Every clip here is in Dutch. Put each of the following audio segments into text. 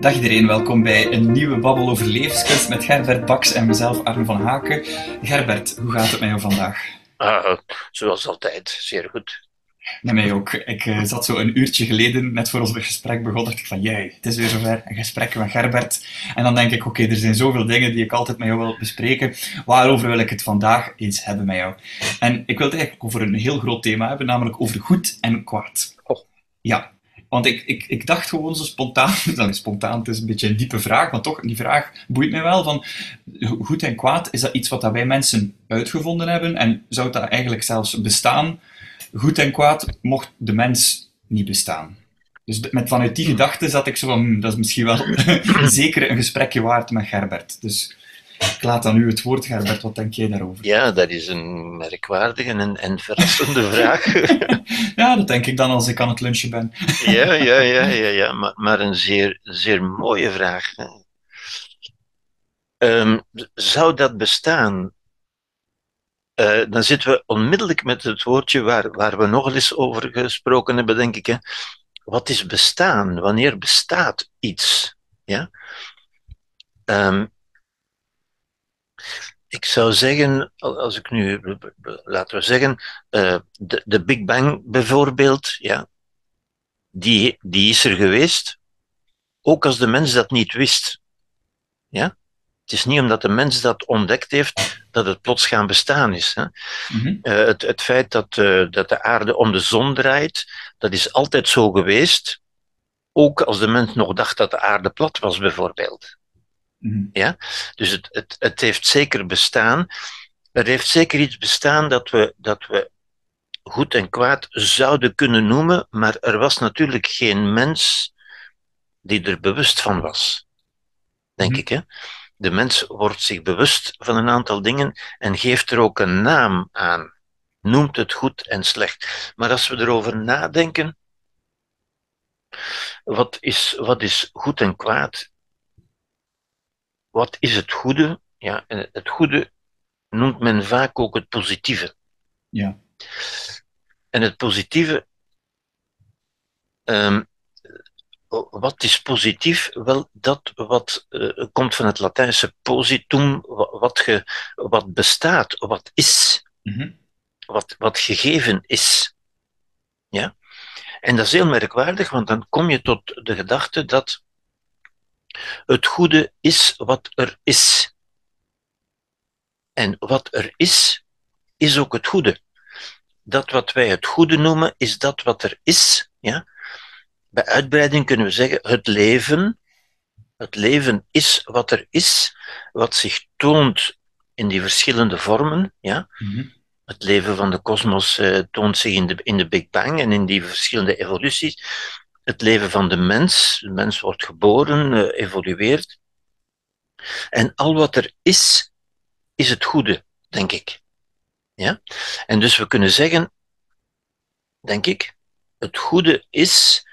Dag iedereen, welkom bij een nieuwe babbel over levenskunst met Gerbert Baks en mezelf Arne van Haken. Gerbert, hoe gaat het met jou vandaag? Uh, zoals altijd, zeer goed. Met mij ook. Ik uh, zat zo een uurtje geleden, net voor ons gesprek begon, dacht ik van, jij, het is weer zover, een gesprek met Gerbert. En dan denk ik, oké, er zijn zoveel dingen die ik altijd met jou wil bespreken. Waarover wil ik het vandaag eens hebben met jou? En ik wil het eigenlijk over een heel groot thema hebben, namelijk over goed en kwaad. Oh. Ja, want ik, ik, ik dacht gewoon zo spontaan, dan spontaan, het is een beetje een diepe vraag, maar toch, die vraag boeit mij wel, van goed en kwaad, is dat iets wat wij mensen uitgevonden hebben? En zou dat eigenlijk zelfs bestaan? Goed en kwaad mocht de mens niet bestaan. Dus met, vanuit die gedachte zat ik zo van, hm, dat is misschien wel zeker een gesprekje waard met Gerbert. Dus ik laat aan u het woord, Gerbert. Wat denk jij daarover? Ja, dat is een merkwaardige en, en verrassende vraag. ja, dat denk ik dan als ik aan het lunchen ben. ja, ja, ja, ja, ja. Maar, maar een zeer, zeer mooie vraag. Um, zou dat bestaan? Uh, dan zitten we onmiddellijk met het woordje waar, waar we nog eens over gesproken hebben, denk ik. Hè. Wat is bestaan? Wanneer bestaat iets? Ja? Um, ik zou zeggen, als ik nu, laten we zeggen, uh, de, de Big Bang bijvoorbeeld, ja, die, die is er geweest, ook als de mens dat niet wist. Ja? Het is niet omdat de mens dat ontdekt heeft dat het plots gaan bestaan is. Hè? Mm -hmm. uh, het, het feit dat, uh, dat de aarde om de zon draait, dat is altijd zo geweest, ook als de mens nog dacht dat de aarde plat was, bijvoorbeeld. Mm-hmm. Ja? Dus het, het, het heeft zeker bestaan. Er heeft zeker iets bestaan dat we, dat we goed en kwaad zouden kunnen noemen, maar er was natuurlijk geen mens die er bewust van was. Denk mm-hmm. ik, hè? De mens wordt zich bewust van een aantal dingen en geeft er ook een naam aan. Noemt het goed en slecht. Maar als we erover nadenken, wat is, wat is goed en kwaad? Wat is het goede? Ja, en het goede noemt men vaak ook het positieve. Ja. En het positieve, um, wat is positief? Wel, dat wat uh, komt van het Latijnse positum, wat, ge, wat bestaat, wat is, mm -hmm. wat, wat gegeven is. Ja? En dat is heel merkwaardig, want dan kom je tot de gedachte dat het goede is wat er is. En wat er is, is ook het goede. Dat wat wij het goede noemen, is dat wat er is. Ja? Bij uitbreiding kunnen we zeggen, het leven, het leven is wat er is, wat zich toont in die verschillende vormen. Ja? Mm -hmm. Het leven van de kosmos uh, toont zich in de, in de Big Bang en in die verschillende evoluties het leven van de mens. De mens wordt geboren, uh, evolueert. En al wat er is, is het goede, denk ik. Ja? En dus we kunnen zeggen, denk ik, het goede is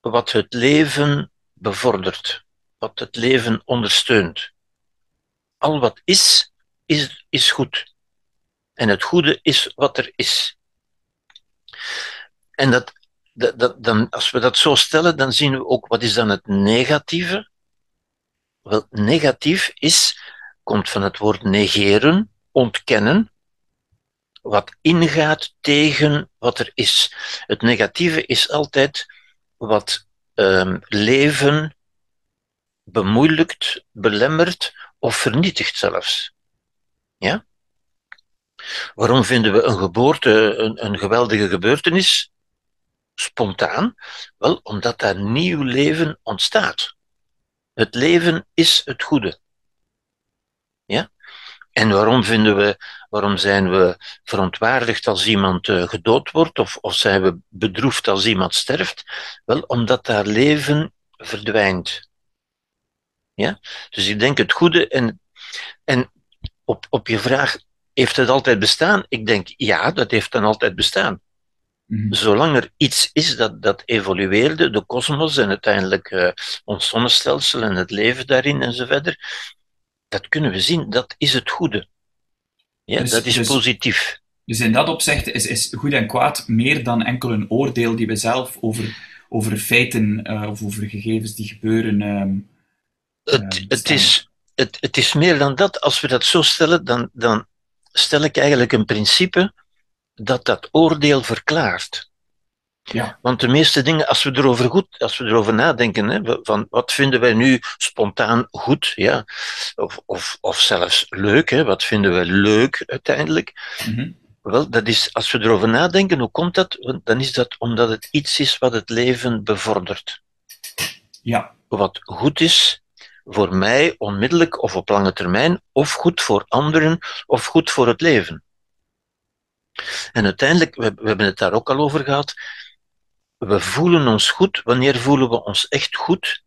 wat het leven bevordert, wat het leven ondersteunt. Al wat is, is, is goed. En het goede is wat er is. En dat dat, dat, dan, als we dat zo stellen, dan zien we ook wat is dan het negatieve. Wel, negatief is, komt van het woord negeren, ontkennen, wat ingaat tegen wat er is. Het negatieve is altijd wat um, leven bemoeilijkt, belemmert of vernietigt zelfs. Ja? Waarom vinden we een geboorte een, een geweldige gebeurtenis? Spontaan? Wel, omdat daar nieuw leven ontstaat. Het leven is het goede. Ja? En waarom vinden we, waarom zijn we verontwaardigd als iemand uh, gedood wordt, of, of zijn we bedroefd als iemand sterft? Wel, omdat daar leven verdwijnt. Ja? Dus ik denk het goede en, en op, op je vraag, heeft het altijd bestaan? Ik denk, ja, dat heeft dan altijd bestaan. Mhm. Zolang er iets is dat, dat evolueerde, de kosmos en uiteindelijk uh, ons zonnestelsel en het leven daarin enzovoort, dat kunnen we zien, dat is het goede. Ja, dus, dat is dus, positief. Dus in dat opzicht is, is goed en kwaad meer dan enkel een oordeel die we zelf over, over feiten uh, of over gegevens die gebeuren. Um, het, uh, het, is, het, het is meer dan dat. Als we dat zo stellen, dan, dan stel ik eigenlijk een principe dat dat oordeel verklaart. Ja. Want de meeste dingen, als we erover goed, als we erover nadenken, hè, van wat vinden wij nu spontaan goed, ja, of, of, of zelfs leuk, hè, wat vinden we leuk uiteindelijk? Mhm. Wel, dat is, als we erover nadenken, hoe komt dat? Dan is dat omdat het iets is wat het leven bevordert. Ja. Wat goed is voor mij onmiddellijk of op lange termijn, of goed voor anderen, of goed voor het leven. En uiteindelijk, we, we hebben het daar ook al over gehad, we voelen ons goed. Wanneer voelen we ons echt goed?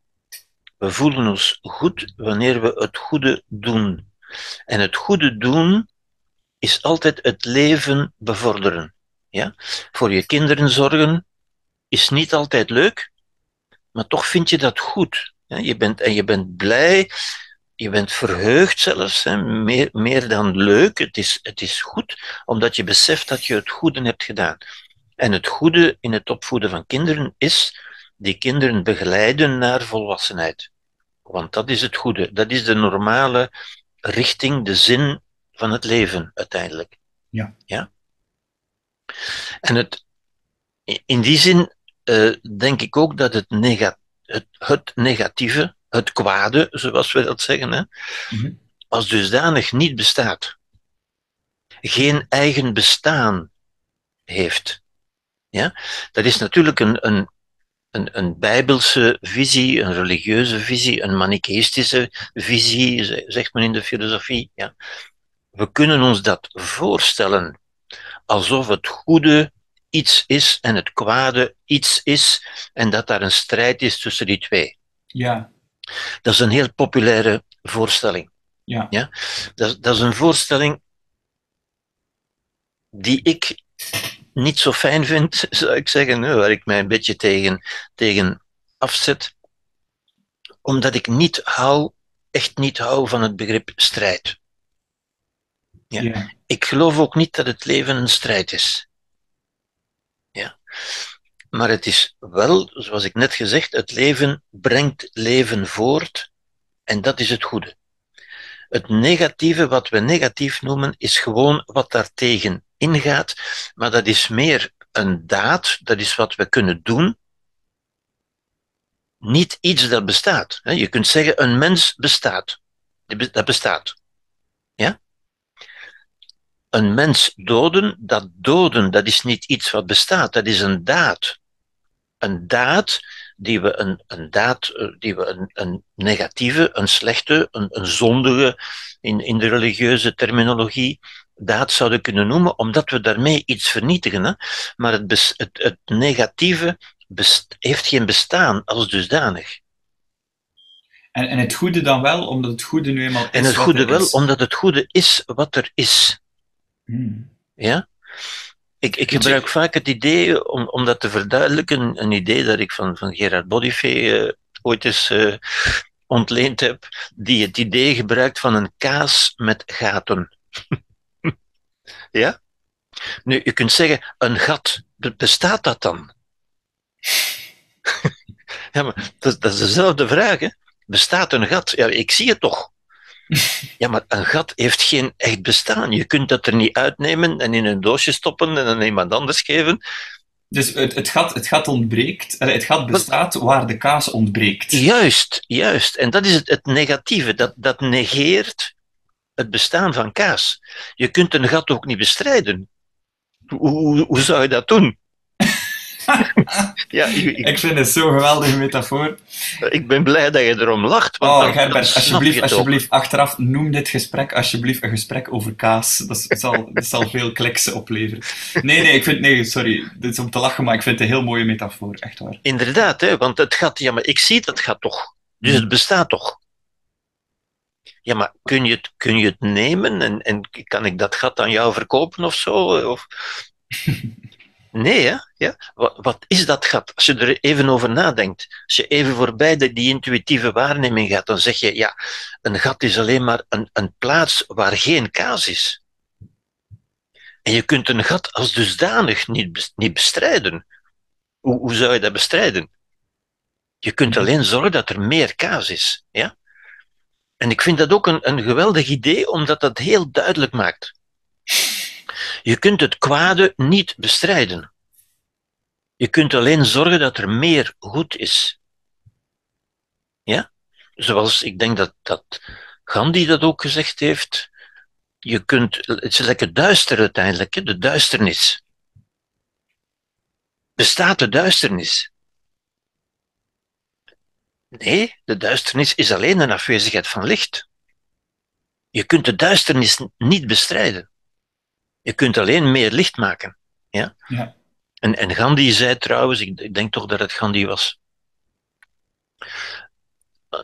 We voelen ons goed wanneer we het goede doen. En het goede doen is altijd het leven bevorderen. Ja? Voor je kinderen zorgen is niet altijd leuk, maar toch vind je dat goed. Je bent, en je bent blij, je bent verheugd zelfs, hè? Meer, meer dan leuk. Het is, het is goed, omdat je beseft dat je het goede hebt gedaan. En het goede in het opvoeden van kinderen is die kinderen begeleiden naar volwassenheid. Want dat is het goede. Dat is de normale richting, de zin van het leven uiteindelijk. Ja. ja? En het, in die zin uh, denk ik ook dat het, nega het, het, negatieve, het kwade, zoals we dat zeggen, hè, -hmm. als dusdanig niet bestaat. Geen eigen bestaan heeft. Ja? Dat is natuurlijk een, een, een, een bijbelse visie, een religieuze visie, een manichaeïstische visie, zegt men in de filosofie. Ja? We kunnen ons dat voorstellen alsof het goede iets is en het kwade iets is en dat daar een strijd is tussen die twee. Ja. Dat is een heel populaire voorstelling. Ja. Ja? Dat, dat is een voorstelling die ik niet zo fijn vind, zou ik zeggen, waar ik mij een beetje tegen, tegen afzet, omdat ik niet hou, echt niet hou van het begrip strijd. Ja. Ik geloof ook niet dat het leven een strijd is. Ja. Maar het is wel, zoals ik net gezegd, het leven brengt leven voort en dat is het goede. Het negatieve, wat we negatief noemen, is gewoon wat daartegen ingaat, maar dat is meer een daad, dat is wat we kunnen doen, niet iets dat bestaat. Je kunt zeggen, een mens bestaat. Dat bestaat. Een mens doden, dat doden, dat is niet iets wat bestaat, dat is een daad. Een daad die we een, een daad, eh, die we een, een negatieve, een slechte, een, een zondige, in, in de religieuze terminologie, daad zouden kunnen noemen, omdat we daarmee iets vernietigen. Hè? Maar het, het, het negatieve heeft geen bestaan als dusdanig. En, en het goede dan wel, omdat het goede nu eenmaal is. En het goede wel, omdat het goede is wat er is. Hmm. Ja? Ik, ik gebruik vaak het idee, om, om dat te verduidelijken, een idee dat ik van, van Gerard Bodyfee uh, ooit eens uh, ontleend heb, die het idee gebruikt van een kaas met gaten. ja? Nu, je kunt zeggen, een gat, bestaat dat dan? ja, maar dat, dat, is dezelfde vraag, hè? Bestaat een gat? Ja, ik zie het toch. Ja, maar een gat heeft geen echt bestaan. Je kunt dat er niet uitnemen en in een doosje stoppen en aan iemand anders geven. Dus het, het, gat, het gat ontbreekt, het gat bestaat waar de kaas ontbreekt. Juist, juist. En dat is het, het negatieve. Dat, dat negeert het bestaan van kaas. Je kunt een gat ook niet bestrijden. Hoe, hoe, hoe zou je dat doen? Ja, ik, ik, vind het zo'n geweldige metafoor. Ik ben blij dat je erom lacht. Want oh, Gerbert, alsjeblieft, alsjeblieft, achteraf noem dit gesprek alsjeblieft een gesprek over kaas. Dat, zal, dat zal veel kliks opleveren. Nee, nee, ik vind, nee, sorry, dit is om te lachen, maar ik vind het een heel mooie metafoor, echt waar. Inderdaad, hè, want het gaat, ja, maar ik zie dat gaat toch. Dus het bestaat toch. Ja, maar kun je het, kun je het nemen en, en kan ik dat gat aan jou verkopen of zo? Of... Nee? Ja? Wat, wat, is dat gat? Als je er even over nadenkt, als je even voorbij de, die intuïtieve waarneming gaat, dan zeg je, ja, een gat is alleen maar een, een plaats waar geen kaas is. En je kunt een gat als dusdanig niet, niet bestrijden. Hoe, hoe zou je dat bestrijden? Je kunt alleen zorgen dat er meer kaas is. Ja? En ik vind dat ook een, een geweldig idee, omdat dat heel duidelijk maakt. Je kunt het kwade niet bestrijden. Je kunt alleen zorgen dat er meer goed is. Ja? Zoals ik denk dat, dat Gandhi dat ook gezegd heeft. Je kunt, het is lekker duister uiteindelijk, de duisternis. Bestaat de duisternis? Nee, de duisternis is alleen een afwezigheid van licht. Je kunt de duisternis niet bestrijden. Je kunt alleen meer licht maken. Ja? ja. En, en Gandhi zei trouwens, ik, ik denk toch dat het Gandhi was,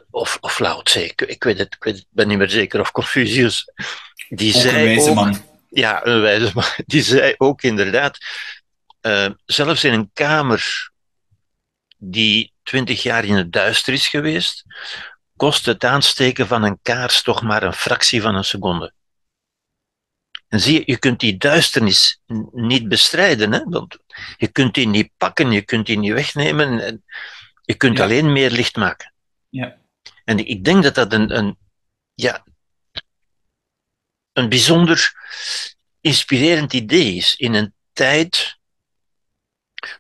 of, of Lao Tse, ik, ik, weet het, ik weet het, ben niet meer zeker, of Confucius, die ook zei een wijze ook, man. Ja, een wijze man. Die zei ook inderdaad, uh, zelfs in een kamer die twintig jaar in het duister is geweest, kost het aansteken van een kaars toch maar een fractie van een seconde. En zie je, je kunt die duisternis niet bestrijden, hè? want je kunt die niet pakken, je kunt die niet wegnemen, je kunt Ja. alleen meer licht maken. Ja. En ik denk dat dat een, een, ja, een bijzonder inspirerend idee is in een tijd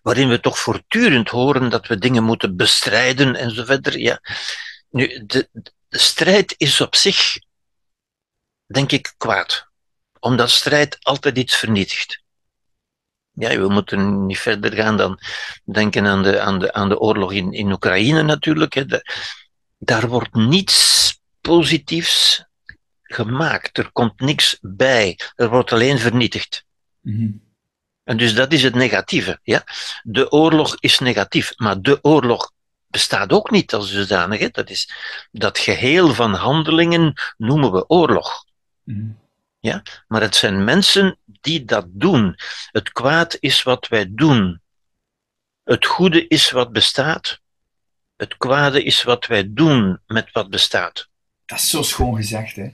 waarin we toch voortdurend horen dat we dingen moeten bestrijden en zo verder. Ja. Nu, de, de strijd is op zich, denk ik, kwaad. Omdat strijd altijd iets vernietigt. Ja, we moeten niet verder gaan dan denken aan de, aan de, aan de oorlog in, in Oekraïne natuurlijk. Hè. Daar wordt niets positiefs gemaakt. Er komt niks bij. Er wordt alleen vernietigd. Mhm. En dus dat is het negatieve. Ja? De oorlog is negatief, maar de oorlog bestaat ook niet als zodanig. Hè? Dat, is, dat geheel van handelingen noemen we oorlog. Mhm. Maar het zijn mensen die dat doen. Het kwaad is wat wij doen. Het goede is wat bestaat. Het kwade is wat wij doen met wat bestaat. Dat is zo schoon gezegd, hè.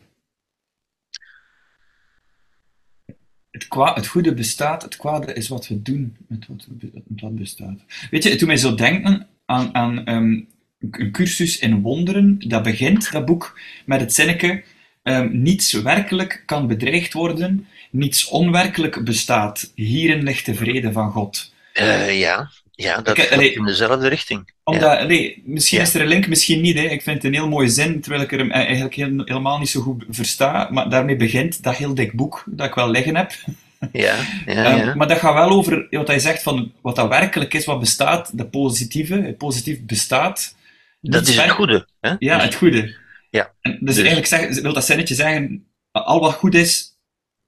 Het, kwa- het goede bestaat, het kwade is wat we doen met wat, bestaat. Weet je, doet mij zo denken aan, aan ehm, een cursus in wonderen. Dat begint, dat boek, met het zinnetje... ehm, niets werkelijk kan bedreigd worden, niets onwerkelijk bestaat. Hierin ligt de vrede van God. Eh, ja, ja, dat gaat in dezelfde richting. Omdat, allee, misschien Ja. is er een link, misschien niet. Hè. Ik vind het een heel mooie zin, terwijl ik er hem eigenlijk heel- helemaal niet zo goed versta. Maar daarmee begint dat heel dik boek dat ik wel liggen heb. Ja, ja, Ehm, ja. Maar dat gaat wel over wat hij zegt van wat dat werkelijk is, wat bestaat, de positieve. Het positief bestaat. Dat is het goede. Hè? Ja, het goede. Ja. En dus, Dus- eigenlijk zeg, wil dat zinnetje zeggen, al wat goed is,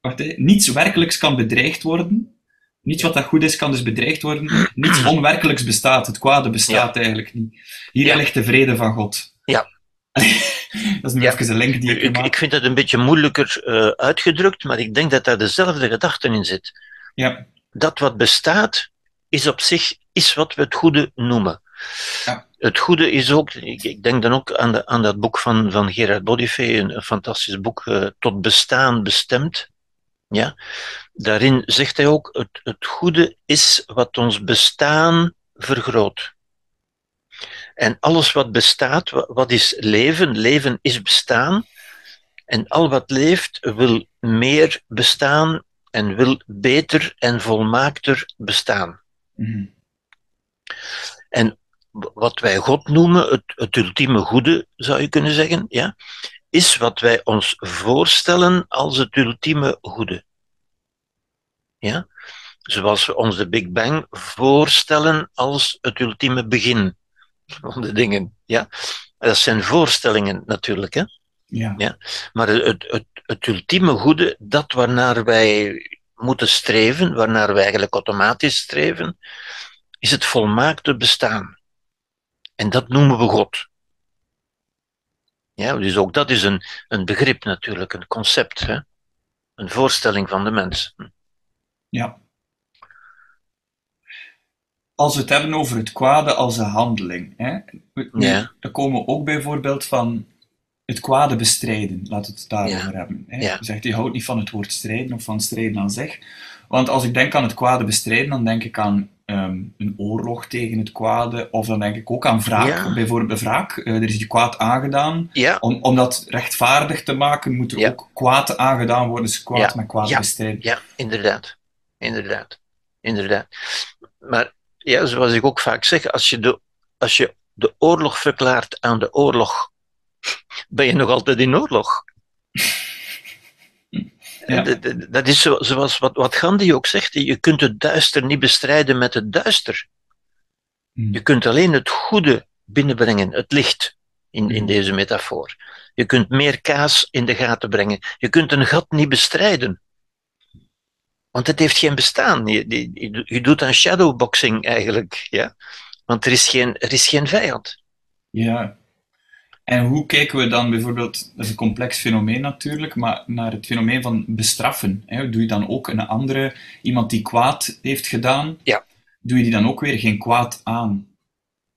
wacht, hè, niets werkelijks kan bedreigd worden. Niets wat dat goed is, kan dus bedreigd worden. Niets onwerkelijks bestaat. Het kwade bestaat eigenlijk niet. Hier Ja. ligt de vrede van God. Ja. dat is nu Ja. even een link die ik, Ik, ik vind het een beetje moeilijker eh, uitgedrukt, maar ik denk dat daar dezelfde gedachte in zit. Ja. Dat wat bestaat, is op zich is wat we het goede noemen. Ja. Het goede is ook, ik, ik denk dan ook aan, de, aan dat boek van, van Gerard Bodyfee, een, een fantastisch boek, eh, Tot bestaan bestemd. Ja? Daarin zegt hij ook, het, het goede is wat ons bestaan vergroot. En alles wat bestaat, wa- wat is leven? Leven is bestaan. En al wat leeft wil meer bestaan en wil beter en volmaakter bestaan. Mhm. W- Wat wij God noemen, het, het ultieme goede, zou je kunnen zeggen, ja, is wat wij ons voorstellen als het ultieme goede. Ja? Zoals we ons de Big Bang voorstellen als het ultieme begin van de dingen. Ja? Dat zijn voorstellingen natuurlijk. Hè? Ja. Ja. Maar het, het, het ultieme goede, dat waarnaar wij moeten streven, waarnaar wij eigenlijk automatisch streven, is het volmaakte bestaan. En dat noemen we God. Ja, dus ook dat is een, een begrip natuurlijk, een concept, hè? een voorstelling van de mens. Ja. Als we het hebben over het kwade als een handeling, hè? Ja. dan komen we ook bijvoorbeeld van het kwade bestrijden. We het daarover hebben. Hè? Ja. Je zegt, je houdt niet van het woord strijden of van strijden aan zich. Want als ik denk aan het kwade bestrijden, dan denk ik aan ehm, een oorlog tegen het kwade. Of dan denk ik ook aan wraak. Ja. Bijvoorbeeld de wraak. Eh, er is je kwaad aangedaan. Ja, Om, om dat rechtvaardig te maken, moet er Ja. ook kwaad aangedaan worden. Dus kwaad met kwaad Ja. bestrijden. ja, inderdaad. Inderdaad. Inderdaad. Maar ja, zoals ik ook vaak zeg, als je de, als je de oorlog verklaart aan de oorlog, ben je nog altijd in oorlog. Ja. Dat- is zo- zoals wat, wat Gandhi ook zegt, je kunt het duister niet bestrijden met het duister. Hmm. Je kunt alleen het goede binnenbrengen, het licht, in, in Mhm. deze metafoor. Je kunt meer kaas in de gaten brengen. Je kunt een gat niet bestrijden. Want het heeft geen bestaan. Je, je, je doet aan shadowboxing eigenlijk. Ja? Want er is, geen, er is geen vijand. Ja. En hoe kijken we dan bijvoorbeeld, dat is een complex fenomeen natuurlijk, maar naar het fenomeen van bestraffen? Hè? Doe je dan ook een andere, iemand die kwaad heeft gedaan, Ja. doe je die dan ook weer geen kwaad aan?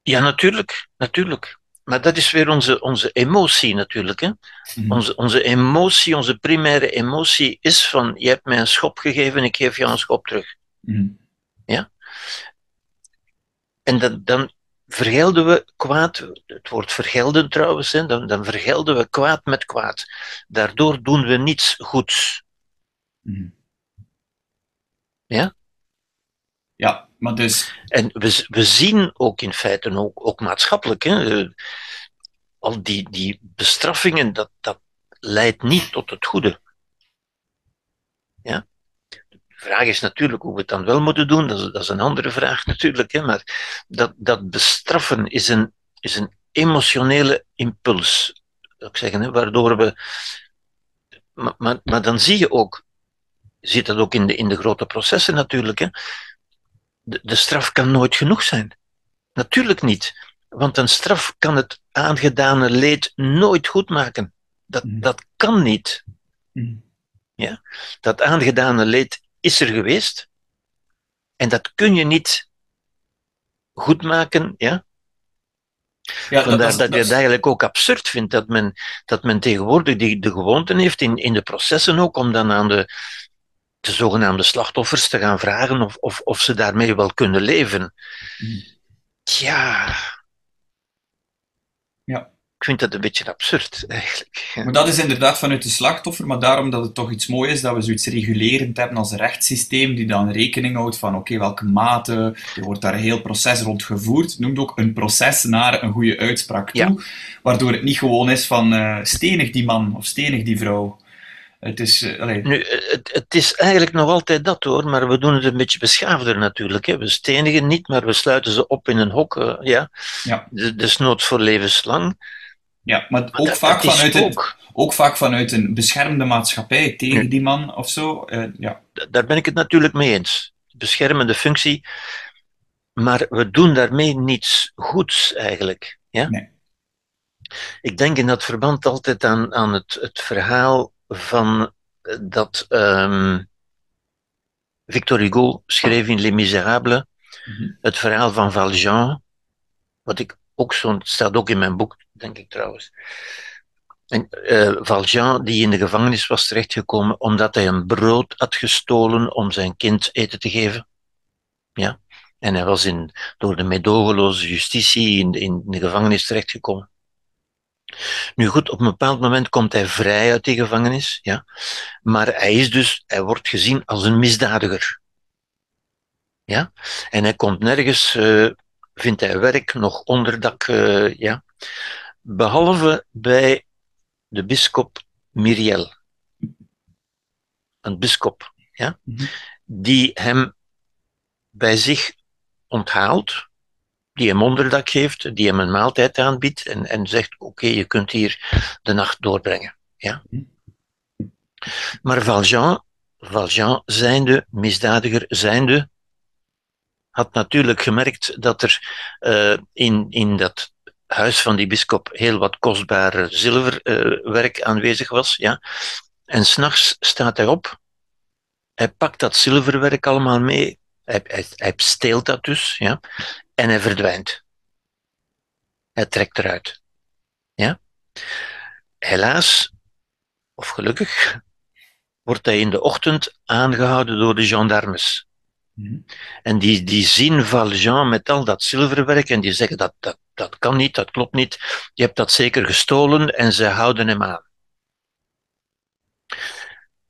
Ja, natuurlijk. natuurlijk. Maar dat is weer onze, onze emotie natuurlijk. Hè? Mhm. Onze, onze emotie, onze primaire emotie is van, je hebt mij een schop gegeven, ik geef jou een schop terug. Mhm. En dan, dan vergelden we kwaad, het woord vergelden trouwens, hè, dan, dan vergelden we kwaad met kwaad. Daardoor doen we niets goeds. Mhm. Ja? Ja, maar dus, En we, we zien ook in feite, ook, ook maatschappelijk, hè, al die, die bestraffingen, dat, dat leidt niet tot het goede. Ja? Vraag is natuurlijk hoe we het dan wel moeten doen, dat is, dat is een andere vraag natuurlijk, hè, maar dat, dat bestraffen is een, is een emotionele impuls, zou ik zeggen, hè, waardoor we. Maar, maar, maar dan zie je ook, je ziet dat ook in de, in de grote processen natuurlijk, hè, de, de straf kan nooit genoeg zijn. Natuurlijk niet. Want een straf kan het aangedane leed nooit goed maken. Dat, Mhm. dat kan niet. Mhm. Dat aangedane leed is er geweest. En dat kun je niet goed maken. Ja? ja, Vandaar is- dat, je het eigenlijk ook absurd vindt dat men, dat men tegenwoordig die, de gewoonte heeft, in, in de processen ook, om dan aan de, de zogenaamde slachtoffers te gaan vragen of, of, of ze daarmee wel kunnen leven. Mhm. Ja. Ja. Ik vind dat een beetje absurd, eigenlijk. Maar dat is inderdaad vanuit de slachtoffer, maar daarom dat het toch iets moois is dat we zoiets regulerend hebben als een rechtssysteem die dan rekening houdt van oké, welke mate, er wordt daar een heel proces rond gevoerd, noemt ook een proces naar een goede uitspraak toe, waardoor het niet gewoon is van eh, stenig die man of stenig die vrouw. Het is, Nu, het, het is eigenlijk nog altijd dat hoor, maar we doen het een beetje beschaafder natuurlijk. Hè. We stenigen niet, maar we sluiten ze op in een hok. eh, ja. Ja. De, desnoods voor levenslang. Ja, maar Maar ook dat- vaak dat vanuit een, ook, ook vaak vanuit een beschermde maatschappij tegen Ja. die man of zo. eh, ja. daar ben ik het natuurlijk mee eens. Beschermende functie. Maar we doen daarmee niets goeds eigenlijk. Ja? Nee. Ik denk in dat verband altijd aan, aan het, het verhaal van eh, dat ehm, Victor Hugo schreef in Les Miserables. Mhm. Het verhaal van Valjean, wat ik ook zo, het staat ook in mijn boek, denk ik trouwens. En, eh, Valjean, die in de gevangenis was terechtgekomen omdat hij een brood had gestolen om zijn kind eten te geven. Ja. En hij was in, door de medogeloze justitie in, in de gevangenis terechtgekomen. Nu goed, op een bepaald moment komt hij vrij uit die gevangenis, ja. Maar hij is dus, hij wordt gezien als een misdadiger. Ja. En hij komt nergens, eh, vindt hij werk, nog onderdak, eh, ja. Behalve bij de bisschop Miriel. Een bisschop, ja. Mhm. Die hem bij zich onthaalt, die hem onderdak geeft, die hem een maaltijd aanbiedt en, en zegt, oké, je kunt hier de nacht doorbrengen. Ja? Maar Valjean, Valjean zijnde, misdadiger zijnde, had natuurlijk gemerkt dat er eh, in, in dat huis van die bischop heel wat kostbaar zilverwerk aanwezig was. Ja. En s'nachts staat hij op, hij pakt dat zilverwerk allemaal mee, hij, hij, hij steelt dat dus, ja, en hij verdwijnt. Hij trekt eruit. Ja? Helaas, of gelukkig, wordt hij in de ochtend aangehouden door de gendarmes. Mhm. En die, die zien Valjean met al dat zilverwerk en die zeggen dat, dat, dat kan niet, dat klopt niet. Je hebt dat zeker gestolen en ze houden hem aan.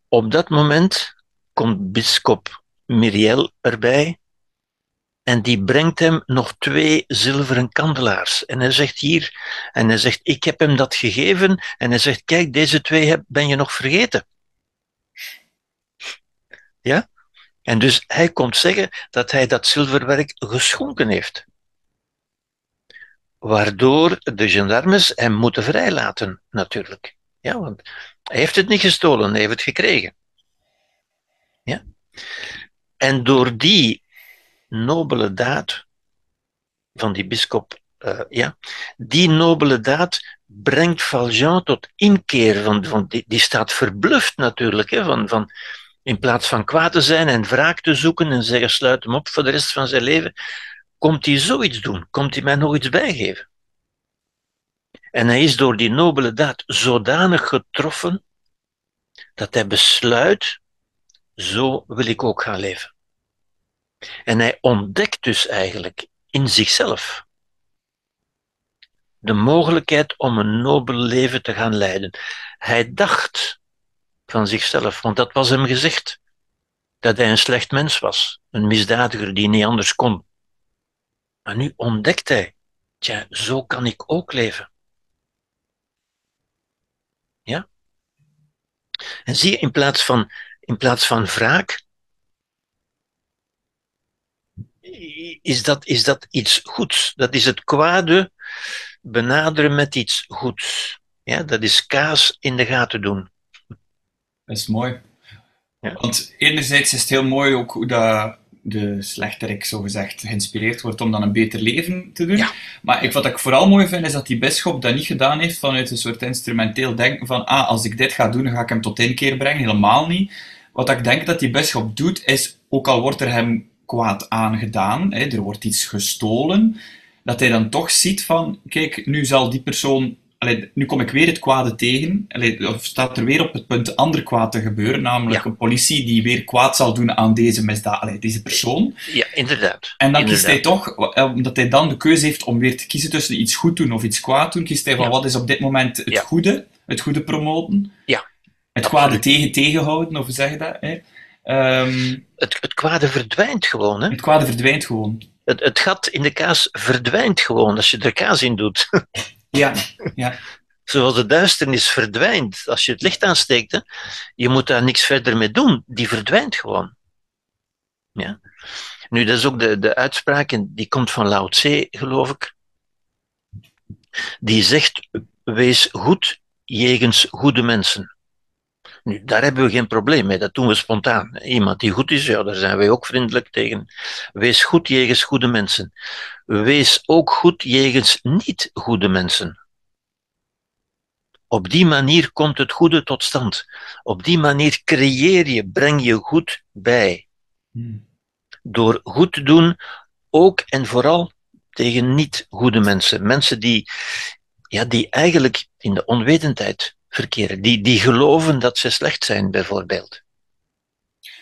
Op dat moment komt bischop Miriel erbij en die brengt hem nog twee zilveren kandelaars. En hij zegt hier, en hij zegt, ik heb hem dat gegeven. En hij zegt, kijk, deze twee ben je nog vergeten. Ja? En dus hij komt zeggen dat hij dat zilverwerk geschonken heeft. Waardoor de gendarmes hem moeten vrijlaten, natuurlijk. Ja, want hij heeft het niet gestolen, hij heeft het gekregen. Ja? En door die nobele daad van die bischop, uh, ja, die nobele daad brengt Valjean tot inkeer. Van, van, die, die staat verbluft natuurlijk. Hè, van, van, in plaats van kwaad te zijn en wraak te zoeken en zeggen sluit hem op voor de rest van zijn leven, komt hij zoiets doen, komt hij mij nog iets bijgeven. En hij is door die nobele daad zodanig getroffen dat hij besluit, zo wil ik ook gaan leven. En hij ontdekt dus eigenlijk in zichzelf de mogelijkheid om een nobel leven te gaan leiden. Hij dacht van zichzelf, want dat was hem gezegd, dat hij een slecht mens was, een misdadiger die niet anders kon. Maar nu ontdekt hij, tja, zo kan ik ook leven. Ja? En zie je, in plaats van, in plaats van wraak, is dat, is dat iets goeds. Dat is het kwade benaderen met iets goeds. Ja, dat is kaas in de gaten doen. Dat is mooi. Ja. Want enerzijds is het heel mooi ook hoe dat de slechterik zogezegd geïnspireerd wordt om dan een beter leven te doen. Maar ik, wat ik vooral mooi vind, is dat die bisschop dat niet gedaan heeft vanuit een soort instrumenteel denken van ah, als ik dit ga doen, dan ga ik hem tot inkeer brengen. Helemaal niet. Wat ik denk dat die bisschop doet, is, ook al wordt er hem kwaad aangedaan, hè, er wordt iets gestolen, dat hij dan toch ziet van, kijk, nu zal die persoon, allee, nu kom ik weer het kwade tegen, allee, of staat er weer op het punt ander kwaad te gebeuren, namelijk een politie die weer kwaad zal doen aan deze misdaad, deze persoon. Ja, inderdaad. En dan inderdaad. kiest hij toch, omdat hij dan de keuze heeft om weer te kiezen tussen iets goed doen of iets kwaad doen, kiest hij van wat is op dit moment het goede, het goede promoten. Ja. Het kwade tegen tegenhouden, of zeg je dat? Hè? Um, het, het kwade verdwijnt gewoon. Hè? Het kwade verdwijnt gewoon. Het, het gat in de kaas verdwijnt gewoon als je er kaas in doet. ja, ja. Zoals de duisternis verdwijnt als je het licht aansteekt. Hè? Je moet daar niks verder mee doen. Die verdwijnt gewoon. Ja? Nu, dat is ook de, de uitspraak, en die komt van Lao Tse, geloof ik. Die zegt: Wees goed jegens goede mensen. Nu, daar hebben we geen probleem mee, dat doen we spontaan. Iemand die goed is, ja, daar zijn wij ook vriendelijk tegen. Wees goed jegens goede mensen. Wees ook goed jegens niet goede mensen. Op die manier komt het goede tot stand. Op die manier creëer je, breng je goed bij. Hmm. Door goed te doen, ook en vooral tegen niet goede mensen. Mensen die, ja, die eigenlijk in de onwetendheid verkeren. Die, die geloven dat ze slecht zijn, bijvoorbeeld.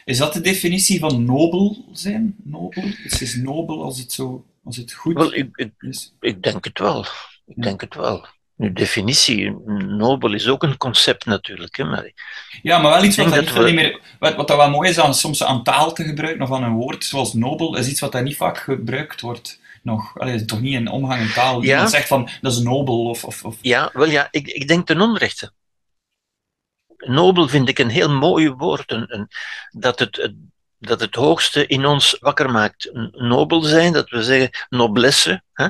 Is dat de definitie van nobel zijn? Nobel? Is het nobel als het, zo, als het goed wel, ik, ik, is? Ik denk het wel. Ik denk het wel. Nu, definitie, nobel is ook een concept natuurlijk. Hè, maar ja, maar wel iets wat, dat we... niet meer, wat, wat dat wel mooi is aan soms aan taal te gebruiken of aan een woord zoals nobel, is iets wat daar niet vaak gebruikt wordt nog. Allee, toch niet een omgang in taal. Die ja. zegt van dat is nobel of, of, of... Ja, wel ja, ik, ik denk ten onrechte nobel vind ik een heel mooi woord. Een, een, dat, het, dat het hoogste in ons wakker maakt. Nobel zijn, dat we zeggen noblesse, hè?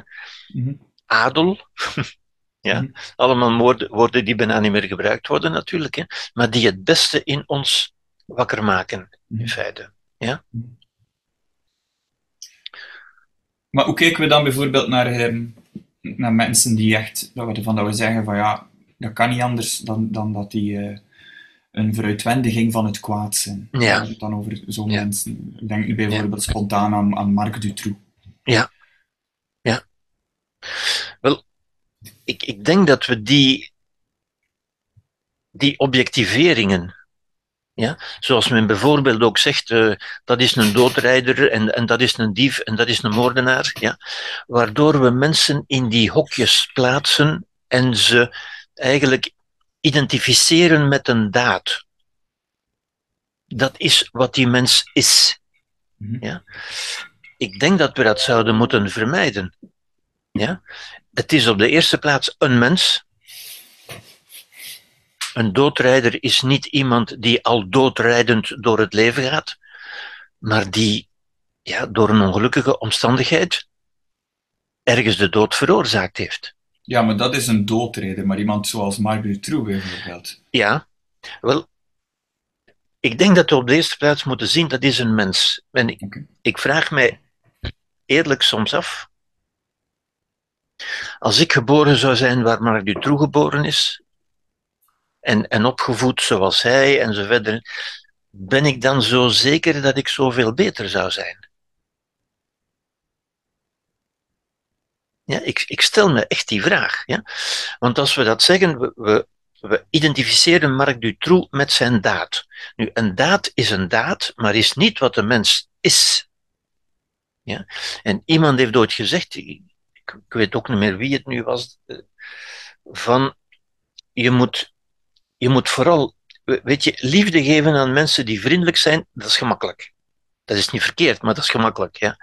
Mhm. adel. ja, mm allemaal woorden, woorden die bijna niet meer gebruikt worden natuurlijk, hè? maar die het beste in ons wakker maken, in mhm. feite. Ja? Mhm. Maar hoe kijken we dan bijvoorbeeld naar, um, naar mensen die echt, dat we, van dat we zeggen van ja, dat kan niet anders dan, dan dat die uh, een veruitwendiging van het kwaad zijn. Ja. het dan over zo'n mensen. Ik denk nu bijvoorbeeld spontaan aan, aan Marc Dutroux. Ja. Ja. Wel, ik, ik denk dat we die, die objectiveringen ja? Zoals men bijvoorbeeld ook zegt, uh, dat is een doodrijder en, en dat is een dief en dat is een moordenaar. Ja? Waardoor we mensen in die hokjes plaatsen en ze eigenlijk identificeren met een daad. Dat is wat die mens is. Mhm. Ja? Ik denk dat we dat zouden moeten vermijden. Ja? Het is op de eerste plaats een mens, een doodrijder is niet iemand die al doodrijdend door het leven gaat, maar die ja, door een ongelukkige omstandigheid ergens de dood veroorzaakt heeft. Ja, maar dat is een doodrijder, maar iemand zoals Margaret True bijvoorbeeld. Ja, wel, ik denk dat we op de eerste plaats moeten zien dat is een mens. En ik, ik vraag mij eerlijk soms af, als ik geboren zou zijn waar Marc Dutroux geboren is, en, en opgevoed zoals hij en zo verder, ben ik dan zo zeker dat ik zoveel beter zou zijn? Ja, ik, ik stel me echt die vraag. Ja? Want als we dat zeggen, we, we, identificeren Marc Dutroux met zijn daad. Nu, een daad is een daad, maar is niet wat een mens is. Ja? En iemand heeft ooit gezegd, ik, ik weet ook niet meer wie het nu was, eh, van je moet je moet vooral, weet je, liefde geven aan mensen die vriendelijk zijn, dat is gemakkelijk. Dat is niet verkeerd, maar dat is gemakkelijk. Ja.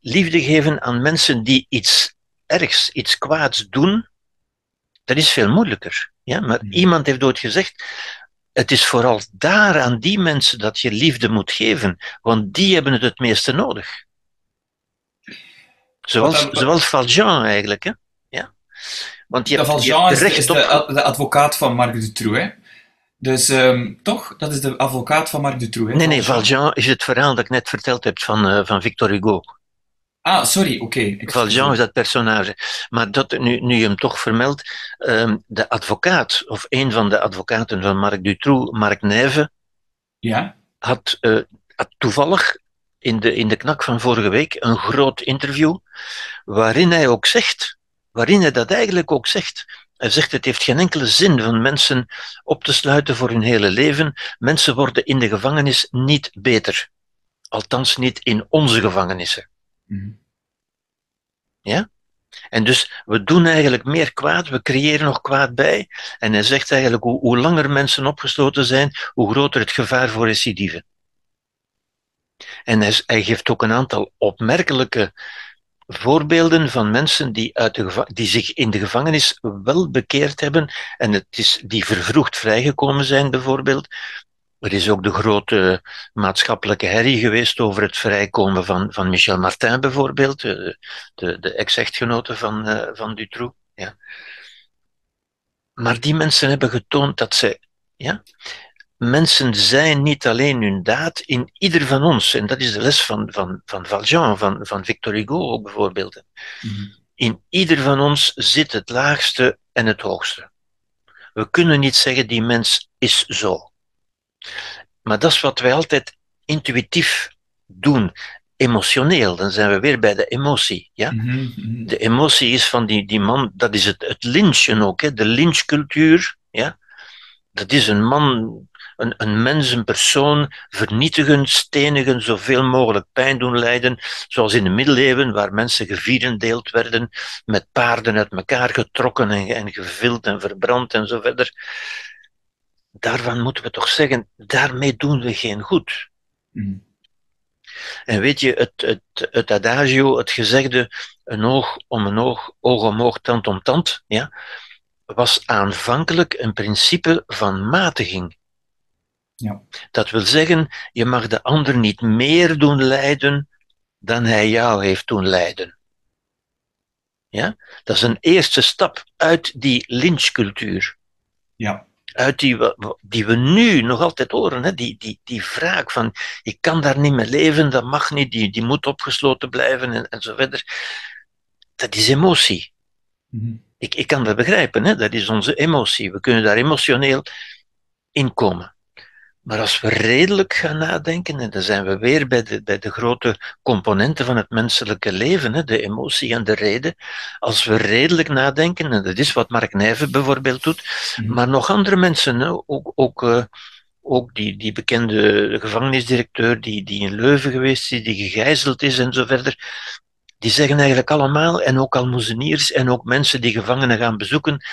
Liefde geven aan mensen die iets ergs, iets kwaads doen, dat is veel moeilijker. Ja. Maar hmm. iemand heeft ooit gezegd, het is vooral daar aan die mensen dat je liefde moet geven, want die hebben het het meeste nodig. Zoals, zoals Valjean eigenlijk. Hè? Want je, Valjean is, is de, de, advocaat van Marc Dutroux, hè? Dus um, toch, dat is de advocaat van Marc Dutroux. Hè? Nee, nee, Valjean is het verhaal dat ik net verteld heb van, uh, van Victor Hugo. Ah, sorry, oké. Okay. Valjean is dat personage. Maar dat, nu, nu je hem toch vermeldt, um, de advocaat, of een van de advocaten van Marc Dutroux, Marc Nijve, ja? had, uh, had toevallig in de, in de knak van vorige week een groot interview, waarin hij ook zegt waarin hij dat eigenlijk ook zegt. Hij zegt het heeft geen enkele zin van mensen op te sluiten voor hun hele leven. Mensen worden in de gevangenis niet beter. Althans niet in onze gevangenissen. Mhm. Ja? En dus we doen eigenlijk meer kwaad, we creëren nog kwaad bij. En hij zegt eigenlijk hoe, hoe langer mensen opgesloten zijn, hoe groter het gevaar voor recidive. En hij, hij geeft ook een aantal opmerkelijke voorbeelden van mensen die, uit de die zich in de gevangenis wel bekeerd hebben en het is, die vervroegd vrijgekomen zijn, bijvoorbeeld. Er is ook de grote maatschappelijke herrie geweest over het vrijkomen van, van Michel Martin, bijvoorbeeld, de, de, de ex-echtgenote van, uh, van Dutroux. Ja. Maar die mensen hebben getoond dat ze ja, mensen zijn niet alleen hun daad in ieder van ons. En dat is de les van, van, van Valjean, van, van Victor Hugo ook bijvoorbeeld. Mhm. In ieder van ons zit het laagste en het hoogste. We kunnen niet zeggen die mens is zo. Maar dat is wat wij altijd intuïtief doen, emotioneel. Dan zijn we weer bij de emotie. Ja? Mhm, mhm. De emotie is van die, die man, dat is het, het lynchen ook, hè? de lynchcultuur. Ja? Dat is een man een, een mens, een persoon vernietigen, stenigen, zoveel mogelijk pijn doen lijden, zoals in de middeleeuwen, waar mensen gevierendeeld werden, met paarden uit elkaar getrokken en, en gevild en verbrand en zo verder. Daarvan moeten we toch zeggen, daarmee doen we geen goed. Mm. En weet je, het, het, het adagio, het gezegde, een oog om een oog, oog om oog, tand om tand, ja, was aanvankelijk een principe van matiging. Ja. Dat wil zeggen, je mag de ander niet meer doen lijden dan hij jou heeft doen lijden. Ja? Dat is een eerste stap uit die lynchcultuur. Ja. Uit die, die we nu nog altijd horen, hè? Die, die, die vraag van, ik kan daar niet meer leven, dat mag niet, die, die moet opgesloten blijven en, en zo verder. Dat is emotie. Mhm. Ik, ik kan dat begrijpen, hè? dat is onze emotie. We kunnen daar emotioneel in komen. Maar als we redelijk gaan nadenken, en dan zijn we weer bij de, bij de grote componenten van het menselijke leven, hè, de emotie en de reden. Als we redelijk nadenken, en dat is wat Mark Nijven bijvoorbeeld doet, mhm. maar nog andere mensen, hè, ook, ook, uh, ook die, die bekende gevangenisdirecteur die, die in Leuven geweest is, die gegijzeld is en zo verder, die zeggen eigenlijk allemaal, en ook almoezeniers en ook mensen die gevangenen gaan bezoeken,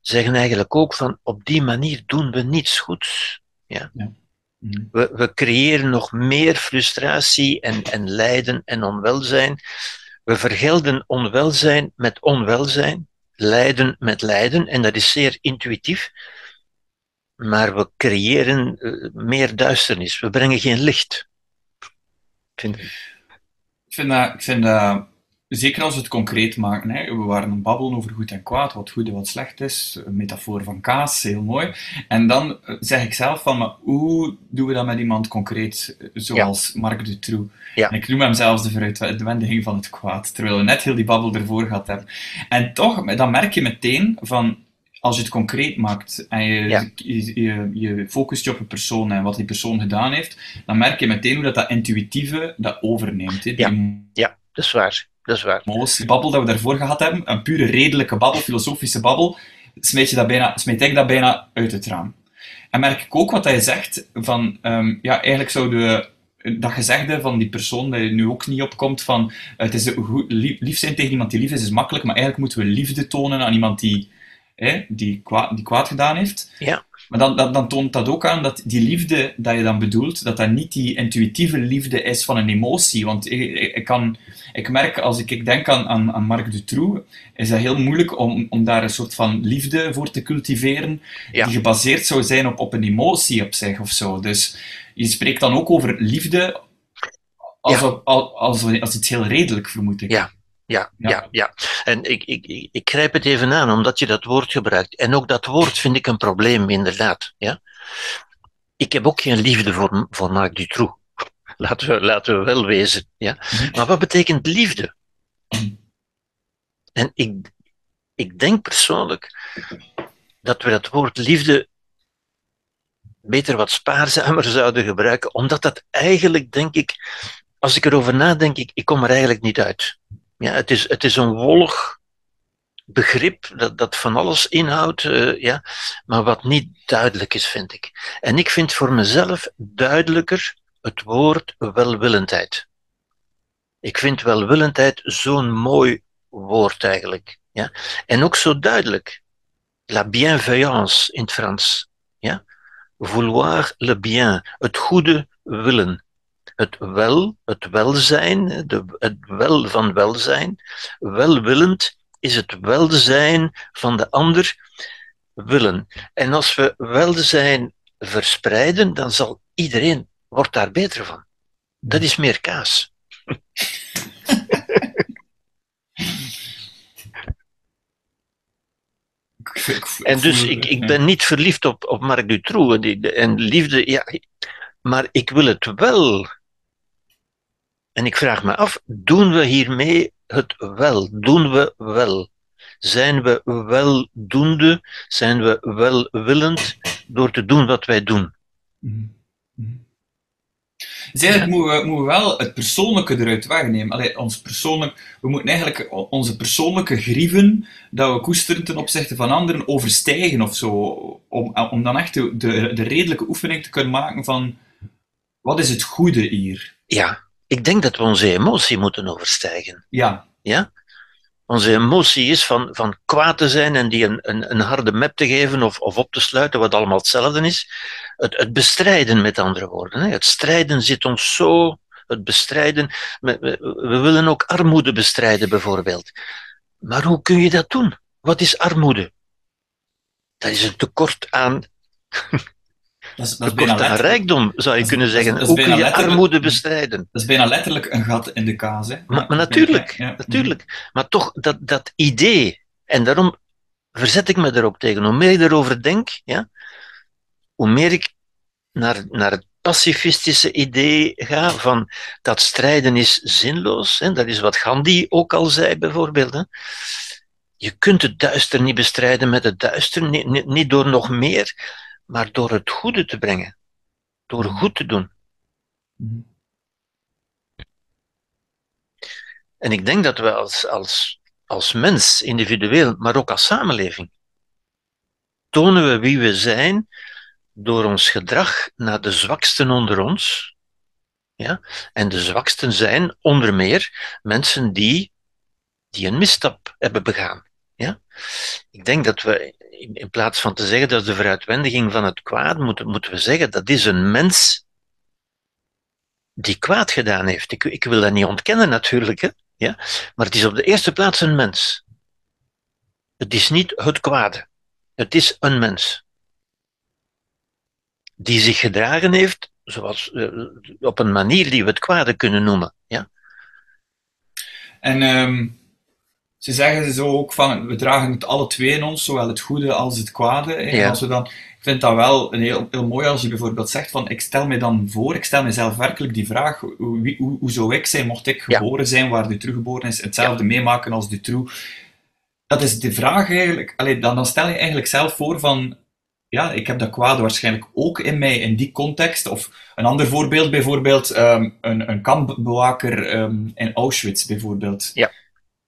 zeggen eigenlijk ook van op die manier doen we niets goeds. Ja. Mhm. We, we creëren nog meer frustratie en, en lijden en onwelzijn. We vergelden onwelzijn met onwelzijn, lijden met lijden, en dat is zeer intuïtief. Maar we creëren uh, meer duisternis. We brengen geen licht. Vind ik. Ik vind dat, ik vind dat Zeker als we het concreet maken. Hè. We waren een babbelen over goed en kwaad, wat goed en wat slecht is. Een metafoor van kaas, heel mooi. En dan eh, zeg ik zelf van, maar hoe doen we dat met iemand concreet, eh, zoals Marc Dutroux? Ja. En ik noem hem zelfs de veruitwendiging van het kwaad, terwijl we net heel die babbel ervoor gehad hebben. En toch, dan merk je meteen van, als je het concreet maakt en je, je, je, focust je op een persoon en wat die persoon gedaan heeft, dan merk je meteen hoe dat, dat intuïtieve dat overneemt. Hè. Ja. ja, dat is waar dat is waar. Die babbel dat we daarvoor gehad hebben, een pure redelijke babbel, filosofische babbel, smijt, je dat bijna, smijt ik dat bijna uit het raam. En merk ik ook wat hij zegt, van, um, ja, eigenlijk zouden dat gezegde van die persoon dat je nu ook niet opkomt van het is goed, lief zijn tegen iemand die lief is, is makkelijk, maar eigenlijk moeten we liefde tonen aan iemand die, hè, die, kwaad, die kwaad gedaan heeft. Ja. Maar dan, dan, dan, toont dat ook aan dat die liefde dat je dan bedoelt, dat dat niet die intuïtieve liefde is van een emotie. Want ik, ik kan, ik merk, als ik, ik denk aan, aan, aan Marc Dutroux, is dat heel moeilijk om, om daar een soort van liefde voor te cultiveren, die gebaseerd zou zijn op, op een emotie op zich of zo. Dus je spreekt dan ook over liefde als, als, als, als, iets heel redelijk, vermoed ik. Ja, ja, ja, ja. En ik, ik, ik grijp het even aan, omdat je dat woord gebruikt. En ook dat woord vind ik een probleem, inderdaad. Ja? Ik heb ook geen liefde voor, voor Marc Dutroux. Laten we, laten we wel wezen. Ja? Mhm. Maar wat betekent liefde? En ik, ik denk persoonlijk dat we dat woord liefde beter wat spaarzamer zouden gebruiken, omdat dat eigenlijk, denk ik, als ik erover nadenk, ik, ik kom er eigenlijk niet uit. Ja, het, is, het is een wollig begrip dat, dat van alles inhoudt, uh, ja, maar wat niet duidelijk is, vind ik. En ik vind voor mezelf duidelijker het woord welwillendheid. Ik vind welwillendheid zo'n mooi woord eigenlijk. Ja? En ook zo duidelijk. La bienveillance in het Frans. Ja? Vouloir le bien, het goede willen het wel, het welzijn, de, het wel van welzijn. Welwillend is het welzijn van de ander willen. En als we welzijn verspreiden, dan zal iedereen wordt daar beter van. Dat is meer kaas. en dus ik, ik ben niet verliefd op, op Marc Dutroux en liefde, ja, maar ik wil het wel en ik vraag me af, doen we hiermee het wel? Doen we wel? Zijn we weldoende? Zijn we welwillend door te doen wat wij doen? Mm Dus eigenlijk moeten, we, moeten we wel het persoonlijke eruit wegnemen. Allee, ons persoonlijk, we moeten eigenlijk onze persoonlijke grieven dat we koesteren ten opzichte van anderen overstijgen of zo. Om, om dan echt de, de, de redelijke oefening te kunnen maken van wat is het goede hier? Ja, ik denk dat we onze emotie moeten overstijgen. Ja. ja? Onze emotie is van, van kwaad te zijn en die een, een, een harde map te geven of, of op te sluiten, wat allemaal hetzelfde is. Het, het bestrijden, met andere woorden. Hè. Het strijden zit ons zo. Het bestrijden. We, we willen ook armoede bestrijden, bijvoorbeeld. Maar hoe kun je dat doen? Wat is armoede? Dat is een tekort aan dat is, dat is bijna rijkdom, zou je kunnen zeggen. Hoe kun je armoede bestrijden? Dat is bijna letterlijk een gat in de kaas. Hè? Maar, maar natuurlijk, natuurlijk. Maar toch, dat, dat idee, en daarom verzet ik me er ook tegen. Hoe meer ik erover denk, ja, hoe meer ik naar, naar het pacifistische idee ga van dat strijden is zinloos. Hè? Dat is wat Gandhi ook al zei, bijvoorbeeld. Hè? Je kunt het duister niet bestrijden met het duister, niet, niet, niet door nog meer, maar door het goede te brengen. Door goed te doen. Mm-hmm. En ik denk dat we als, als, als mens, individueel, maar ook als samenleving, tonen we wie we zijn door ons gedrag naar de zwaksten onder ons. Ja? En de zwaksten zijn onder meer mensen die, die een misstap hebben begaan. Ja? Ik denk dat we, in, plaats van te zeggen dat is de veruitwendiging van het kwaad, moeten, moeten we zeggen dat is een mens die kwaad gedaan heeft. Ik, ik wil dat niet ontkennen natuurlijk, hè? Ja? maar het is op de eerste plaats een mens. Het is niet het kwade. Het is een mens. Die zich gedragen heeft zoals, uh, op een manier die we het kwade kunnen noemen. Ja? En um, ze zeggen zo ook van, we dragen het alle twee in ons, zowel het goede als het kwade. En als we dan, ik vind dat wel een heel, heel mooi als je bijvoorbeeld zegt van, ik stel me dan voor, ik stel mezelf werkelijk die vraag, hoe, hoe, hoe zou ik zijn, mocht ik geboren zijn waar Dutroux geboren is, hetzelfde meemaken als Dutroux. Dat is de vraag eigenlijk, allee, dan, dan stel je eigenlijk zelf voor van, ja, ik heb dat kwade waarschijnlijk ook in mij in die context. Of een ander voorbeeld, bijvoorbeeld um, een, een kampbewaker um, in Auschwitz, bijvoorbeeld. Ja.